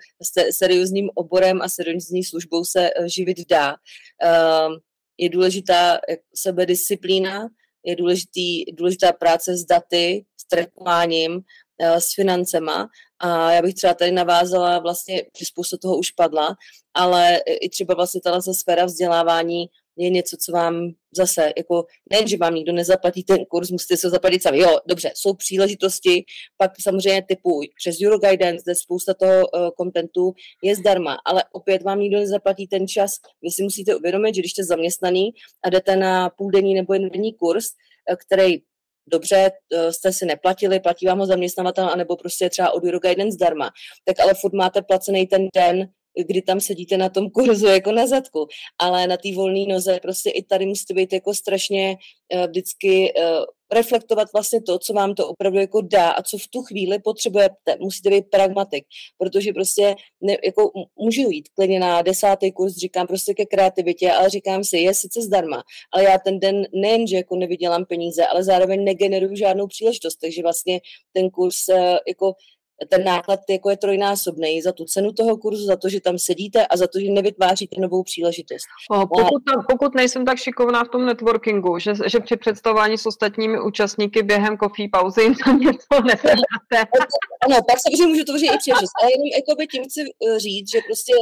seriózním oborem a seriózní službou službou se eh, živit dá. Ehm, je důležitá sebedisciplína, je důležitý, důležitá práce s daty, s trackováním, eh, s financema a já bych třeba tady navázala, vlastně, spousta toho už padla, ale i třeba vlastně tato sféra vzdělávání je něco, co vám zase, jako nejen, že vám nikdo nezaplatí ten kurz, musíte se zaplatit sami. Jo, dobře, jsou příležitosti, pak samozřejmě typu přes Euroguidance, kde spousta toho uh, kontentu je zdarma, ale opět vám nikdo nezaplatí ten čas. Vy si musíte uvědomit, že když jste zaměstnaný a jdete na půldenní nebo jednodenní kurz, uh, který dobře, eh, jste si neplatili, platí vám ho zaměstnavatel, anebo prostě třeba od Euroguidance zdarma, tak ale furt máte placený ten den, kdy tam sedíte na tom kurzu jako na zadku, ale na té volné noze prostě i tady musíte být jako strašně uh, vždycky uh, reflektovat vlastně to, co vám to opravdu jako dá a co v tu chvíli potřebujete. Musíte být pragmatik, protože prostě ne, jako můžu jít klidně na desátý kurz, říkám prostě ke kreativitě, ale říkám si, je sice zdarma, ale já ten den nejen, že jako nevydělám peníze, ale zároveň negeneruju žádnou příležitost, takže vlastně ten kurz jako ten náklad jako je trojnásobný za tu cenu toho kurzu, za to, že tam sedíte a za to, že nevytváříte novou příležitost. O, pokud, tam, pokud nejsem tak šikovná v tom networkingu, že, že při představování s ostatními účastníky během kofí pauzy jim tam něco nedáte. Ano, pak samozřejmě můžu to i přežít, ale jenom jakoby tím chci eh, říct, že prostě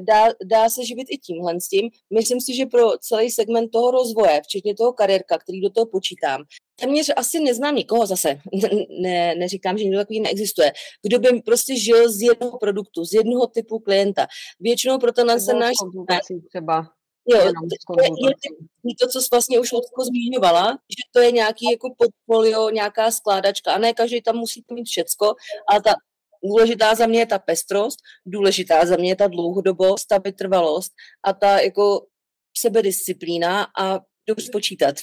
dá, dá se živit i tímhle s tím. Myslím si, že pro celý segment toho rozvoje, včetně toho kariérka, který do toho počítám, téměř asi neznám nikoho zase, ne, neříkám, že někdo takový neexistuje, kdo by prostě žil z jednoho produktu, z jednoho typu klienta. Většinou proto na se náš... třeba. Jo, to je, je to, co jsi vlastně už Ludko zmiňovala, že to je nějaký jako portfolio, nějaká skládačka a ne každý tam musí mít všecko, ale ta důležitá za mě je ta pestrost, důležitá za mě je ta dlouhodobost, ta vytrvalost a ta jako sebedisciplína a dobře počítat.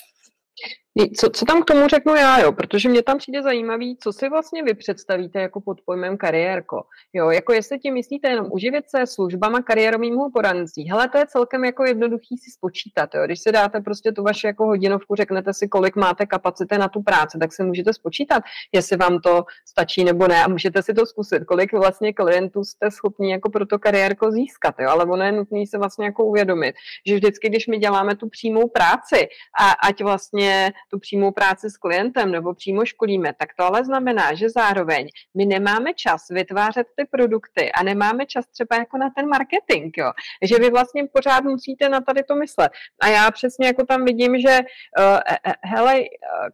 Co, co tam k tomu řeknu já, jo? Protože mě tam přijde zajímavý, co si vlastně vy představíte jako pod pojmem kariérko. Jo, jako jestli ti myslíte jenom uživit se službama kariérovým poradenství. Hele, to je celkem jako jednoduchý si spočítat, jo? Když si dáte prostě tu vaši jako hodinovku, řeknete si, kolik máte kapacity na tu práci, tak si můžete spočítat, jestli vám to stačí nebo ne a můžete si to zkusit, kolik vlastně klientů jste schopni jako pro to kariérko získat, jo? Ale ono je nutné se vlastně jako uvědomit, že vždycky, když my děláme tu přímou práci a ať vlastně tu přímou práci s klientem nebo přímo školíme, tak to ale znamená, že zároveň my nemáme čas vytvářet ty produkty a nemáme čas třeba jako na ten marketing, jo. Že vy vlastně pořád musíte na tady to myslet. A já přesně jako tam vidím, že uh, hele, uh,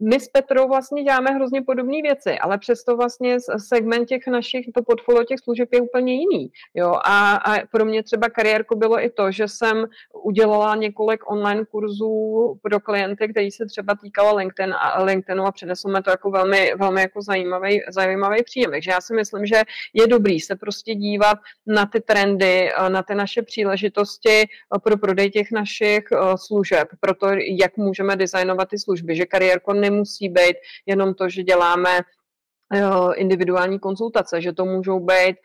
my s Petrou vlastně děláme hrozně podobné věci, ale přesto vlastně segment těch našich, to portfolio těch služeb je úplně jiný. Jo? A, a pro mě třeba kariérko bylo i to, že jsem udělala několik online kurzů pro klienty, který se třeba týkalo LinkedIn a LinkedInu a přineslo mi to jako velmi, velmi jako zajímavý, zajímavý příjem. Takže já si myslím, že je dobrý se prostě dívat na ty trendy, na ty naše příležitosti pro prodej těch našich služeb, pro to, jak můžeme designovat ty služby, že kariérko nemusí být jenom to, že děláme individuální konzultace, že to můžou být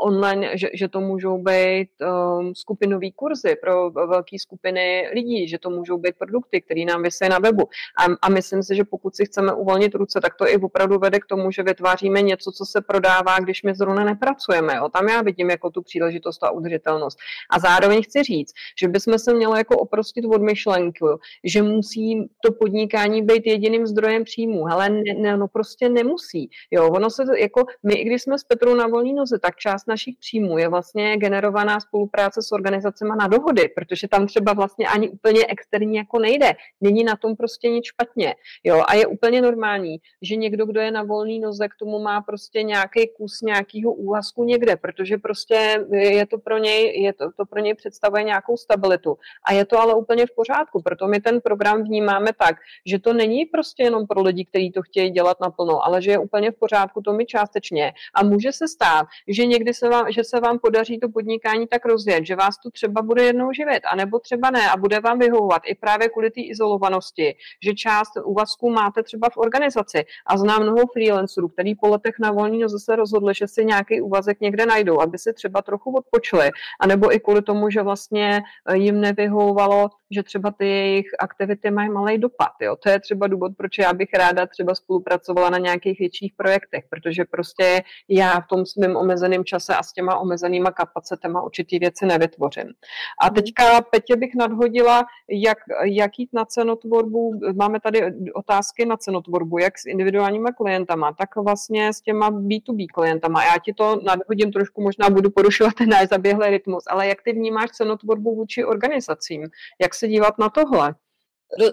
online, že, že to můžou být um, skupinové kurzy pro velké skupiny lidí, že to můžou být produkty, které nám vysí na webu. A, a myslím si, že pokud si chceme uvolnit ruce, tak to i opravdu vede k tomu, že vytváříme něco, co se prodává, když my zrovna nepracujeme. Jo. Tam já vidím jako tu příležitost a udržitelnost. A zároveň chci říct, že bychom se měli jako oprostit od myšlenky, že musí to podnikání být jediným zdrojem příjmu. Ale ne, ne, no prostě nemusí věcí. Jo, ono se jako, my, i když jsme s Petrou na volní noze, tak část našich příjmů je vlastně generovaná spolupráce s organizacemi na dohody, protože tam třeba vlastně ani úplně externí jako nejde. Není na tom prostě nic špatně. Jo, a je úplně normální, že někdo, kdo je na volný noze, k tomu má prostě nějaký kus nějakého úvazku někde, protože prostě je to pro něj, je to, to pro něj představuje nějakou stabilitu. A je to ale úplně v pořádku, proto my ten program vnímáme tak, že to není prostě jenom pro lidi, kteří to chtějí dělat naplno, ale že je úplně v pořádku, to mi částečně. A může se stát, že někdy se vám, že se vám podaří to podnikání tak rozjet, že vás to třeba bude jednou živit, anebo třeba ne a bude vám vyhovovat i právě kvůli té izolovanosti, že část úvazků máte třeba v organizaci. A znám mnoho freelancerů, který po letech na volní noze se rozhodli, že si nějaký úvazek někde najdou, aby si třeba trochu odpočli, anebo i kvůli tomu, že vlastně jim nevyhovovalo, že třeba ty jejich aktivity mají malý dopad. Jo. To je třeba důvod, proč já bych ráda třeba spolupracovala na nějakých větších větších projektech, protože prostě já v tom svém omezeném čase a s těma omezenýma kapacitama určitý věci nevytvořím. A mhm. teďka Petě bych nadhodila, jak, jak jít na cenotvorbu, máme tady otázky na cenotvorbu, jak s individuálníma klientama, tak vlastně s těma B2B klientama. Já ti to nadhodím trošku, možná budu porušovat ten náš zaběhlý rytmus, ale jak ty vnímáš cenotvorbu vůči organizacím? Jak se dívat na tohle?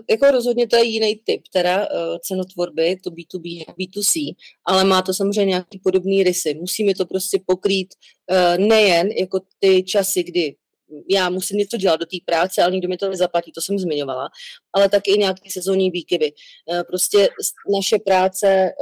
Jako rozhodně to je jiný typ teda uh, cenotvorby, to B2B, B2C, ale má to samozřejmě nějaký podobný rysy. Musíme to prostě pokrýt uh, nejen jako ty časy, kdy já musím něco dělat do té práce, ale nikdo mi to nezaplatí, to jsem zmiňovala, ale taky i nějaké sezónní výkyvy. Eh, prostě naše práce eh,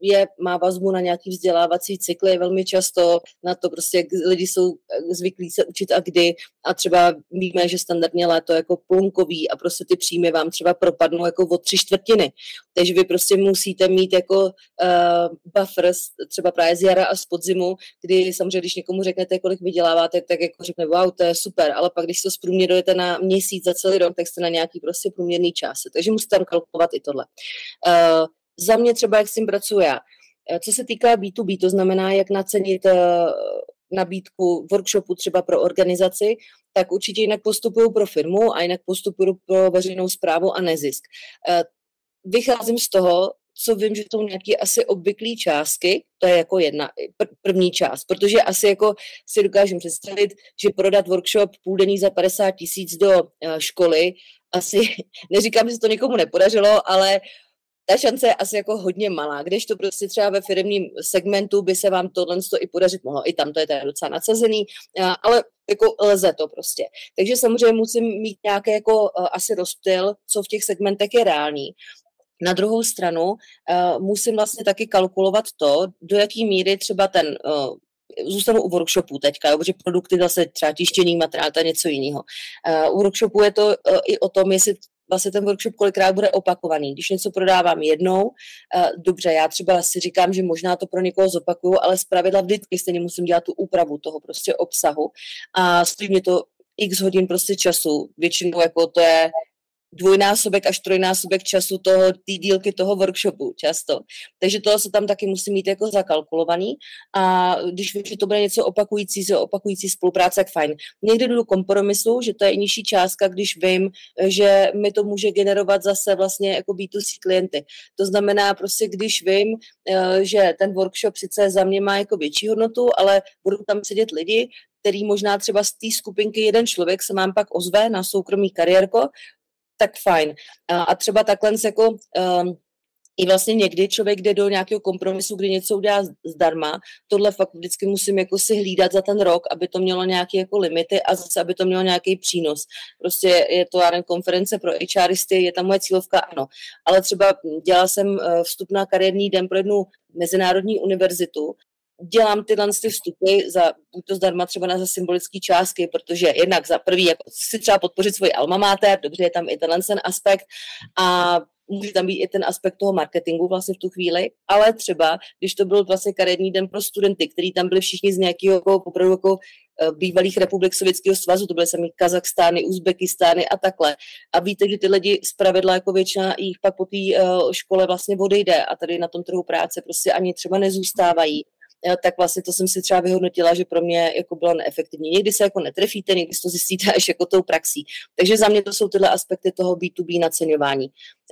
je, má vazbu na nějaký vzdělávací cykly velmi často, na to prostě, jak lidi jsou eh, zvyklí se učit a kdy a třeba víme, že standardně léto jako plunkový a prostě ty příjmy vám třeba propadnou jako o tři čtvrtiny. Takže vy prostě musíte mít jako uh, buffers třeba právě z jara a z podzimu, kdy samozřejmě, když někomu řeknete, kolik vyděláváte, tak jako řekne, wow, to je super, ale pak, když to zprůměrujete na měsíc za celý rok, tak jste na nějaký prostě průměrný čas. Takže musíte tam kalkulovat i tohle. Uh, za mě třeba, jak s tím pracuji já. Eh, co se týká B2B, to znamená, jak nacenit uh, nabídku workshopu třeba pro organizaci, tak určitě jinak postupují pro firmu a jinak postupují pro veřejnou zprávu a nezisk. Vycházím z toho, co vím, že jsou nějaké asi obvyklé částky, to je jako jedna, pr- první část, protože asi jako si dokážem představit, že prodat workshop půldenní za 50 tisíc do uh, školy, asi, neříkám, že se to někomu nepodařilo, ale ta šance je asi jako hodně malá, když to prostě třeba ve firmním segmentu by se vám tohle i podařit mohlo. I tam to je teda docela nadsazený, ale jako lze to prostě. Takže samozřejmě musím mít nějaký jako uh, asi rozptyl, co v těch segmentech je reálný. Na druhou stranu uh, musím vlastně taky kalkulovat to, do jaký míry třeba ten uh, zůstanu u workshopu teďka, jo, protože produkty zase třeba tištěný materiál, to je něco jiného. Uh, u workshopu je to uh, i o tom, jestli vlastně ten workshop kolikrát bude opakovaný. Když něco prodávám jednou, uh, dobře, já třeba si říkám, že možná to pro někoho zopakuju, ale zpravidla vždycky stejně musím dělat tu úpravu toho prostě obsahu a stojí mě to x hodin prostě času. Většinou jako to je dvojnásobek až trojnásobek času toho, té dílky toho workshopu často. Takže to se tam taky musí mít jako zakalkulovaný a když vím, že to bude něco opakující, se opakující spolupráce, tak fajn. Někdy jdu do kompromisu, že to je nižší částka, když vím, že mi to může generovat zase vlastně jako B2C klienty. To znamená prostě, když vím, eh, že ten workshop sice za mě má jako větší hodnotu, ale budou tam sedět lidi, který možná třeba z té skupinky jeden člověk se mám pak ozve na soukromý kariérko, tak fajn. A, a třeba takhle jako um, i vlastně někdy člověk jde do nějakého kompromisu, kdy něco udělá zdarma, tohle fakt vždycky musím jako si hlídat za ten rok, aby to mělo nějaké jako limity a zase, aby to mělo nějaký přínos. Prostě je to já konference pro HRisty, je tam moje cílovka, ano. Ale třeba dělala jsem eh, vstup na kariérní den pro jednu mezinárodní univerzitu dělám tyhle ty vstupy za buď to zdarma třeba na za symbolické částky, protože jednak za prvý jako si třeba podpořit svůj alma mater, dobře je tam i tenhle ten aspekt a může tam být i ten aspekt toho marketingu vlastně v tu chvíli, ale třeba, když to byl vlastně kariérní den pro studenty, kteří tam byli všichni z nějakého jako, opravdu jako eh, bývalých republik Sovětského svazu, to byly sami Kazachstány, Uzbekistány a takhle. A víte, že ty lidi zpravidla jako většina jich pak po té uh, škole vlastně odejde a tady na tom trhu práce prostě ani třeba nezůstávají tak vlastně to jsem si třeba vyhodnotila, že pro mě jako bylo neefektivní. Někdy se jako netrefíte, někdy to zjistíte až jako tou praxí. Takže za mě to jsou tyhle aspekty toho B2B naceňování.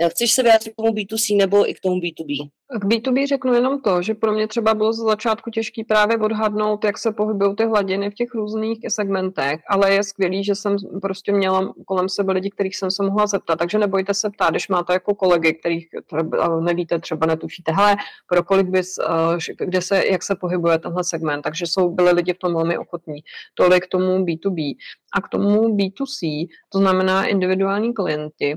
Chceš se vyjádřit k tomu B2C nebo i k tomu B2B? K B2B řeknu jenom to, že pro mě třeba bylo z začátku těžký právě odhadnout, jak se pohybují ty hladiny v těch různých segmentech, ale je skvělý, že jsem prostě měla kolem sebe lidi, kterých jsem se mohla zeptat, takže nebojte se ptát, když máte jako kolegy, kterých třeba nevíte, třeba netušíte, hele, pro kolik bys, eh, kde se, jak se pohybuje tenhle segment, takže jsou, byli lidi v tom velmi ochotní. Tolik k tomu B2B. A k tomu B2C, to znamená individuální klienti,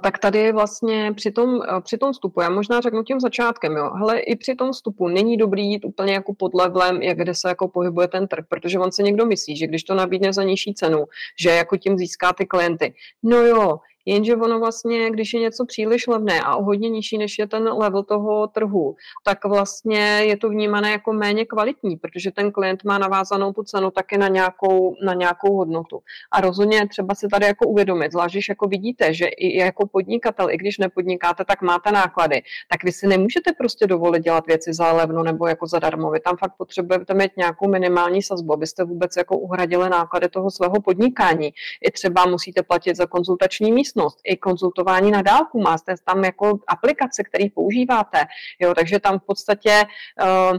tak tady vlastně při tom, při tom vstupu, já možná řeknu tím začátkem, jo, hele, i při tom vstupu není dobrý jít úplně jako pod levelem, jak kde se jako pohybuje ten trh, protože on se někdo myslí, že když to nabídne za nižší cenu, že jako tím získá ty klienty. No jo, Jenže ono vlastně, když je něco příliš levné a o hodně nižší, než je ten level toho trhu, tak vlastně je to vnímané jako méně kvalitní, protože ten klient má navázanou tu cenu taky na nějakou, na nějakou hodnotu. A rozhodně třeba si tady jako uvědomit, zvlášť když jako vidíte, že i jako podnikatel, i když nepodnikáte, tak máte náklady, tak vy si nemůžete prostě dovolit dělat věci za levno nebo jako zadarmo. Vy tam fakt potřebujete mít nějakou minimální sazbu, abyste vůbec jako uhradili náklady toho svého podnikání. I třeba musíte platit za konzultační místo místnost, i konzultování na dálku, máte tam jako aplikace, které používáte, jo, takže tam v podstatě uh,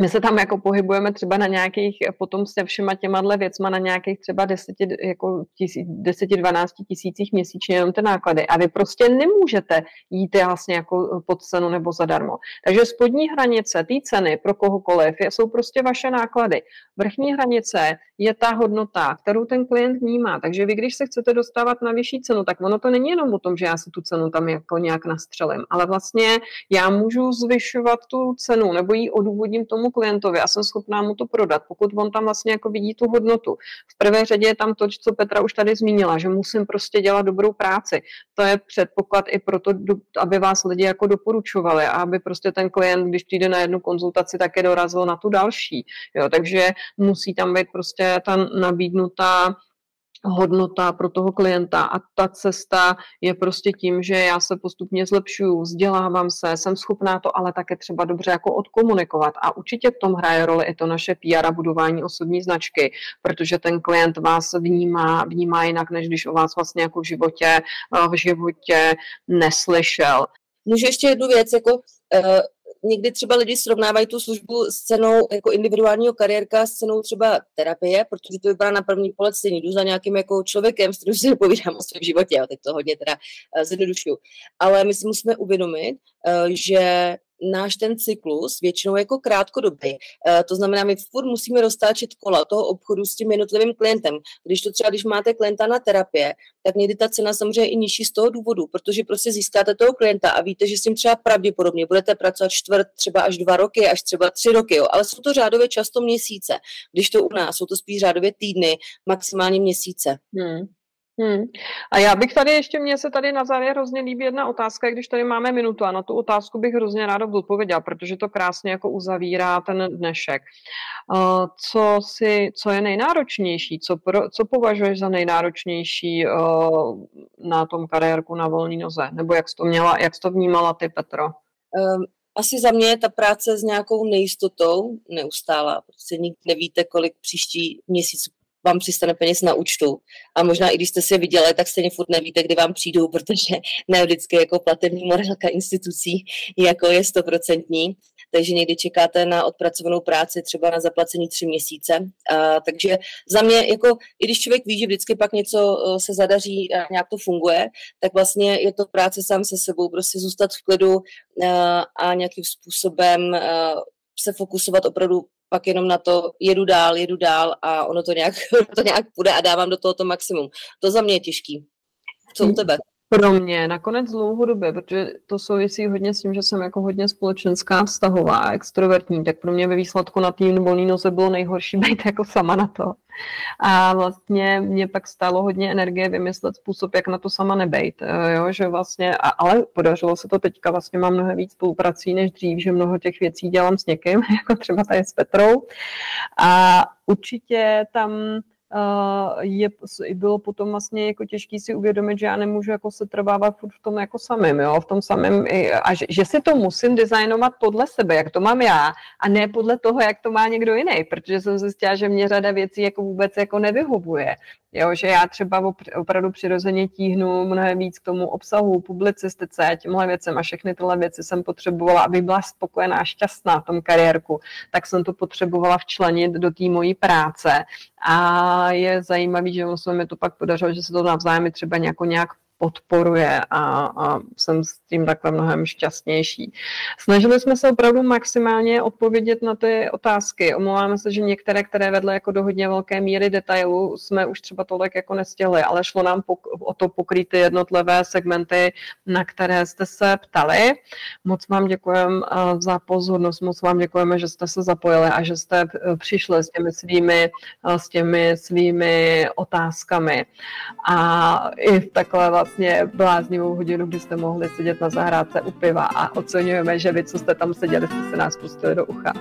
my se tam jako pohybujeme třeba na nějakých, potom se všema těma věcma na nějakých třeba 10, jako 10 12 tisících měsíčně jenom ty náklady. A vy prostě nemůžete jít vlastně jako pod cenu nebo zadarmo. Takže spodní hranice té ceny pro kohokoliv jsou prostě vaše náklady. Vrchní hranice je ta hodnota, kterou ten klient vnímá. Takže vy, když se chcete dostávat na vyšší cenu, tak ono to není jenom o tom, že já si tu cenu tam jako nějak nastřelím, ale vlastně já můžu zvyšovat tu cenu nebo ji odůvodním tomu tomu klientovi a jsem schopná mu to prodat, pokud on tam vlastně jako vidí tu hodnotu. V prvé řadě je tam to, co Petra už tady zmínila, že musím prostě dělat dobrou práci. To je předpoklad i proto, aby vás lidi jako doporučovali a aby prostě ten klient, když přijde na jednu konzultaci, tak je dorazil na tu další. Jo, takže musí tam být prostě ta nabídnutá hodnota pro toho klienta a ta cesta je prostě tím, že já se postupně zlepšuju, vzdělávám se, jsem schopná to ale také třeba dobře jako odkomunikovat a určitě v tom hraje roli i to naše PR a budování osobní značky, protože ten klient vás vnímá, vnímá jinak, než když o vás vlastně jako v životě, eh, v životě neslyšel. Můžu ještě jednu věc, jako eh, někdy třeba lidi srovnávají tu službu s cenou jako individuálního kariérka s cenou třeba terapie, protože to vypadá na první pohled stejně. Jdu za nějakým jako člověkem, s kterým si povídám o svém životě, jo, teď to hodně teda uh, zjednodušuju. Ale my si musíme uvědomit, uh, že náš ten cyklus většinou jako krátkodobý. Eh, to znamená, my furt musíme roztáčet kola toho obchodu s tím jednotlivým klientem. Když to třeba, když máte klienta na terapie, tak někdy ta cena samozřejmě i nižší z toho důvodu, protože prostě získáte toho klienta a víte, že s tím třeba pravděpodobně budete pracovat čtvrt, třeba až dva roky, až třeba tři roky, jo. ale jsou to řádově často měsíce. Když to u nás, jsou to spíš řádově týdny, maximálně měsíce. Hmm. Hmm. A já bych tady ještě, mně se tady na závěr hrozně líbí jedna otázka, když tady máme minutu a na tu otázku bych hrozně ráda odpověděla, protože to krásně jako uzavírá ten dnešek. Uh, co, si, co je nejnáročnější, co, pro, co považuješ za nejnáročnější uh, na tom kariérku na volné noze? Nebo jak jsi to, měla, jak jsi to vnímala ty, Petro? Um, asi za mě je ta práce s nějakou nejistotou neustála, protože nikdy nevíte, kolik příští měsíc vám přistane peněz na účtu. A možná i když jste si je viděli, tak stejně furt nevíte, kdy vám přijdou, protože ne vždycky jako platební morálka institucí jako je stoprocentní. Takže někdy čekáte na odpracovanou práci třeba na zaplacení tři měsíce. A, takže za mě, jako, i když člověk ví, že vždycky pak něco uh, se zadaří a nějak to funguje, tak vlastně je to práce sám se sebou, prostě zůstat v klidu uh, a nějakým způsobem uh, se fokusovat opravdu pak jenom na to jedu dál, jedu dál a ono to nějak, to nějak půjde a dávám do toho to maximum. To za mě je těžký. Co u tebe? Pro mě nakonec dlouhodobě, protože to souvisí hodně s tím, že jsem jako hodně společenská, vztahová, extrovertní, tak pro mě ve výsledku na tým volný noze bylo nejhorší být jako sama na to. A vlastně mě pak stálo hodně energie vymyslet způsob, jak na to sama nebejt, eh, jo, že vlastně, a, ale podařilo se to teďka, vlastně mám mnohem víc spoluprací než dřív, že mnoho těch věcí dělám s někým, jako třeba tady s Petrou. A určitě tam je, bylo potom vlastně jako těžký si uvědomit, že já nemůžu jako se trvávat v tom jako samém, jo, v tom samém, a že, že si to musím designovat podle sebe, jak to mám já, a ne podle toho, jak to má někdo jiný, protože jsem zjistila, že mě řada věcí jako vůbec jako nevyhovuje. Jo, že já třeba opravdu přirozeně tíhnu mnohem víc k tomu obsahu, publicistice, těmhle věcem a všechny tyhle věci jsem potřebovala, aby byla spokojená a šťastná v tom kariérku, tak jsem to potřebovala včlenit do té mojí práce. A je zajímavý, že se mi to pak podařilo, že se to navzájem třeba nějak, nějak podporuje a, a jsem s tím takhle mnohem šťastnější. Snažili jsme se opravdu maximálně odpovědět na ty otázky. Omlouváme se, že některé, které vedly jako do hodně velké míry detailu, jsme už třeba tolik jako nestihli, ale šlo nám o to pokrýt ty jednotlivé segmenty, na které jste se ptali. Moc vám děkujeme eh, za pozornost, moc vám děkujeme, že jste se zapojili a že jste eh, přišli s těmi svými, eh, s těmi svými otázkami. A i takhle vlastně bláznivou hodinu, kdy jste mohli sedět na zahrádce u piva a oceňujeme, že vy, co jste tam seděli, jste se nás pustili do ucha.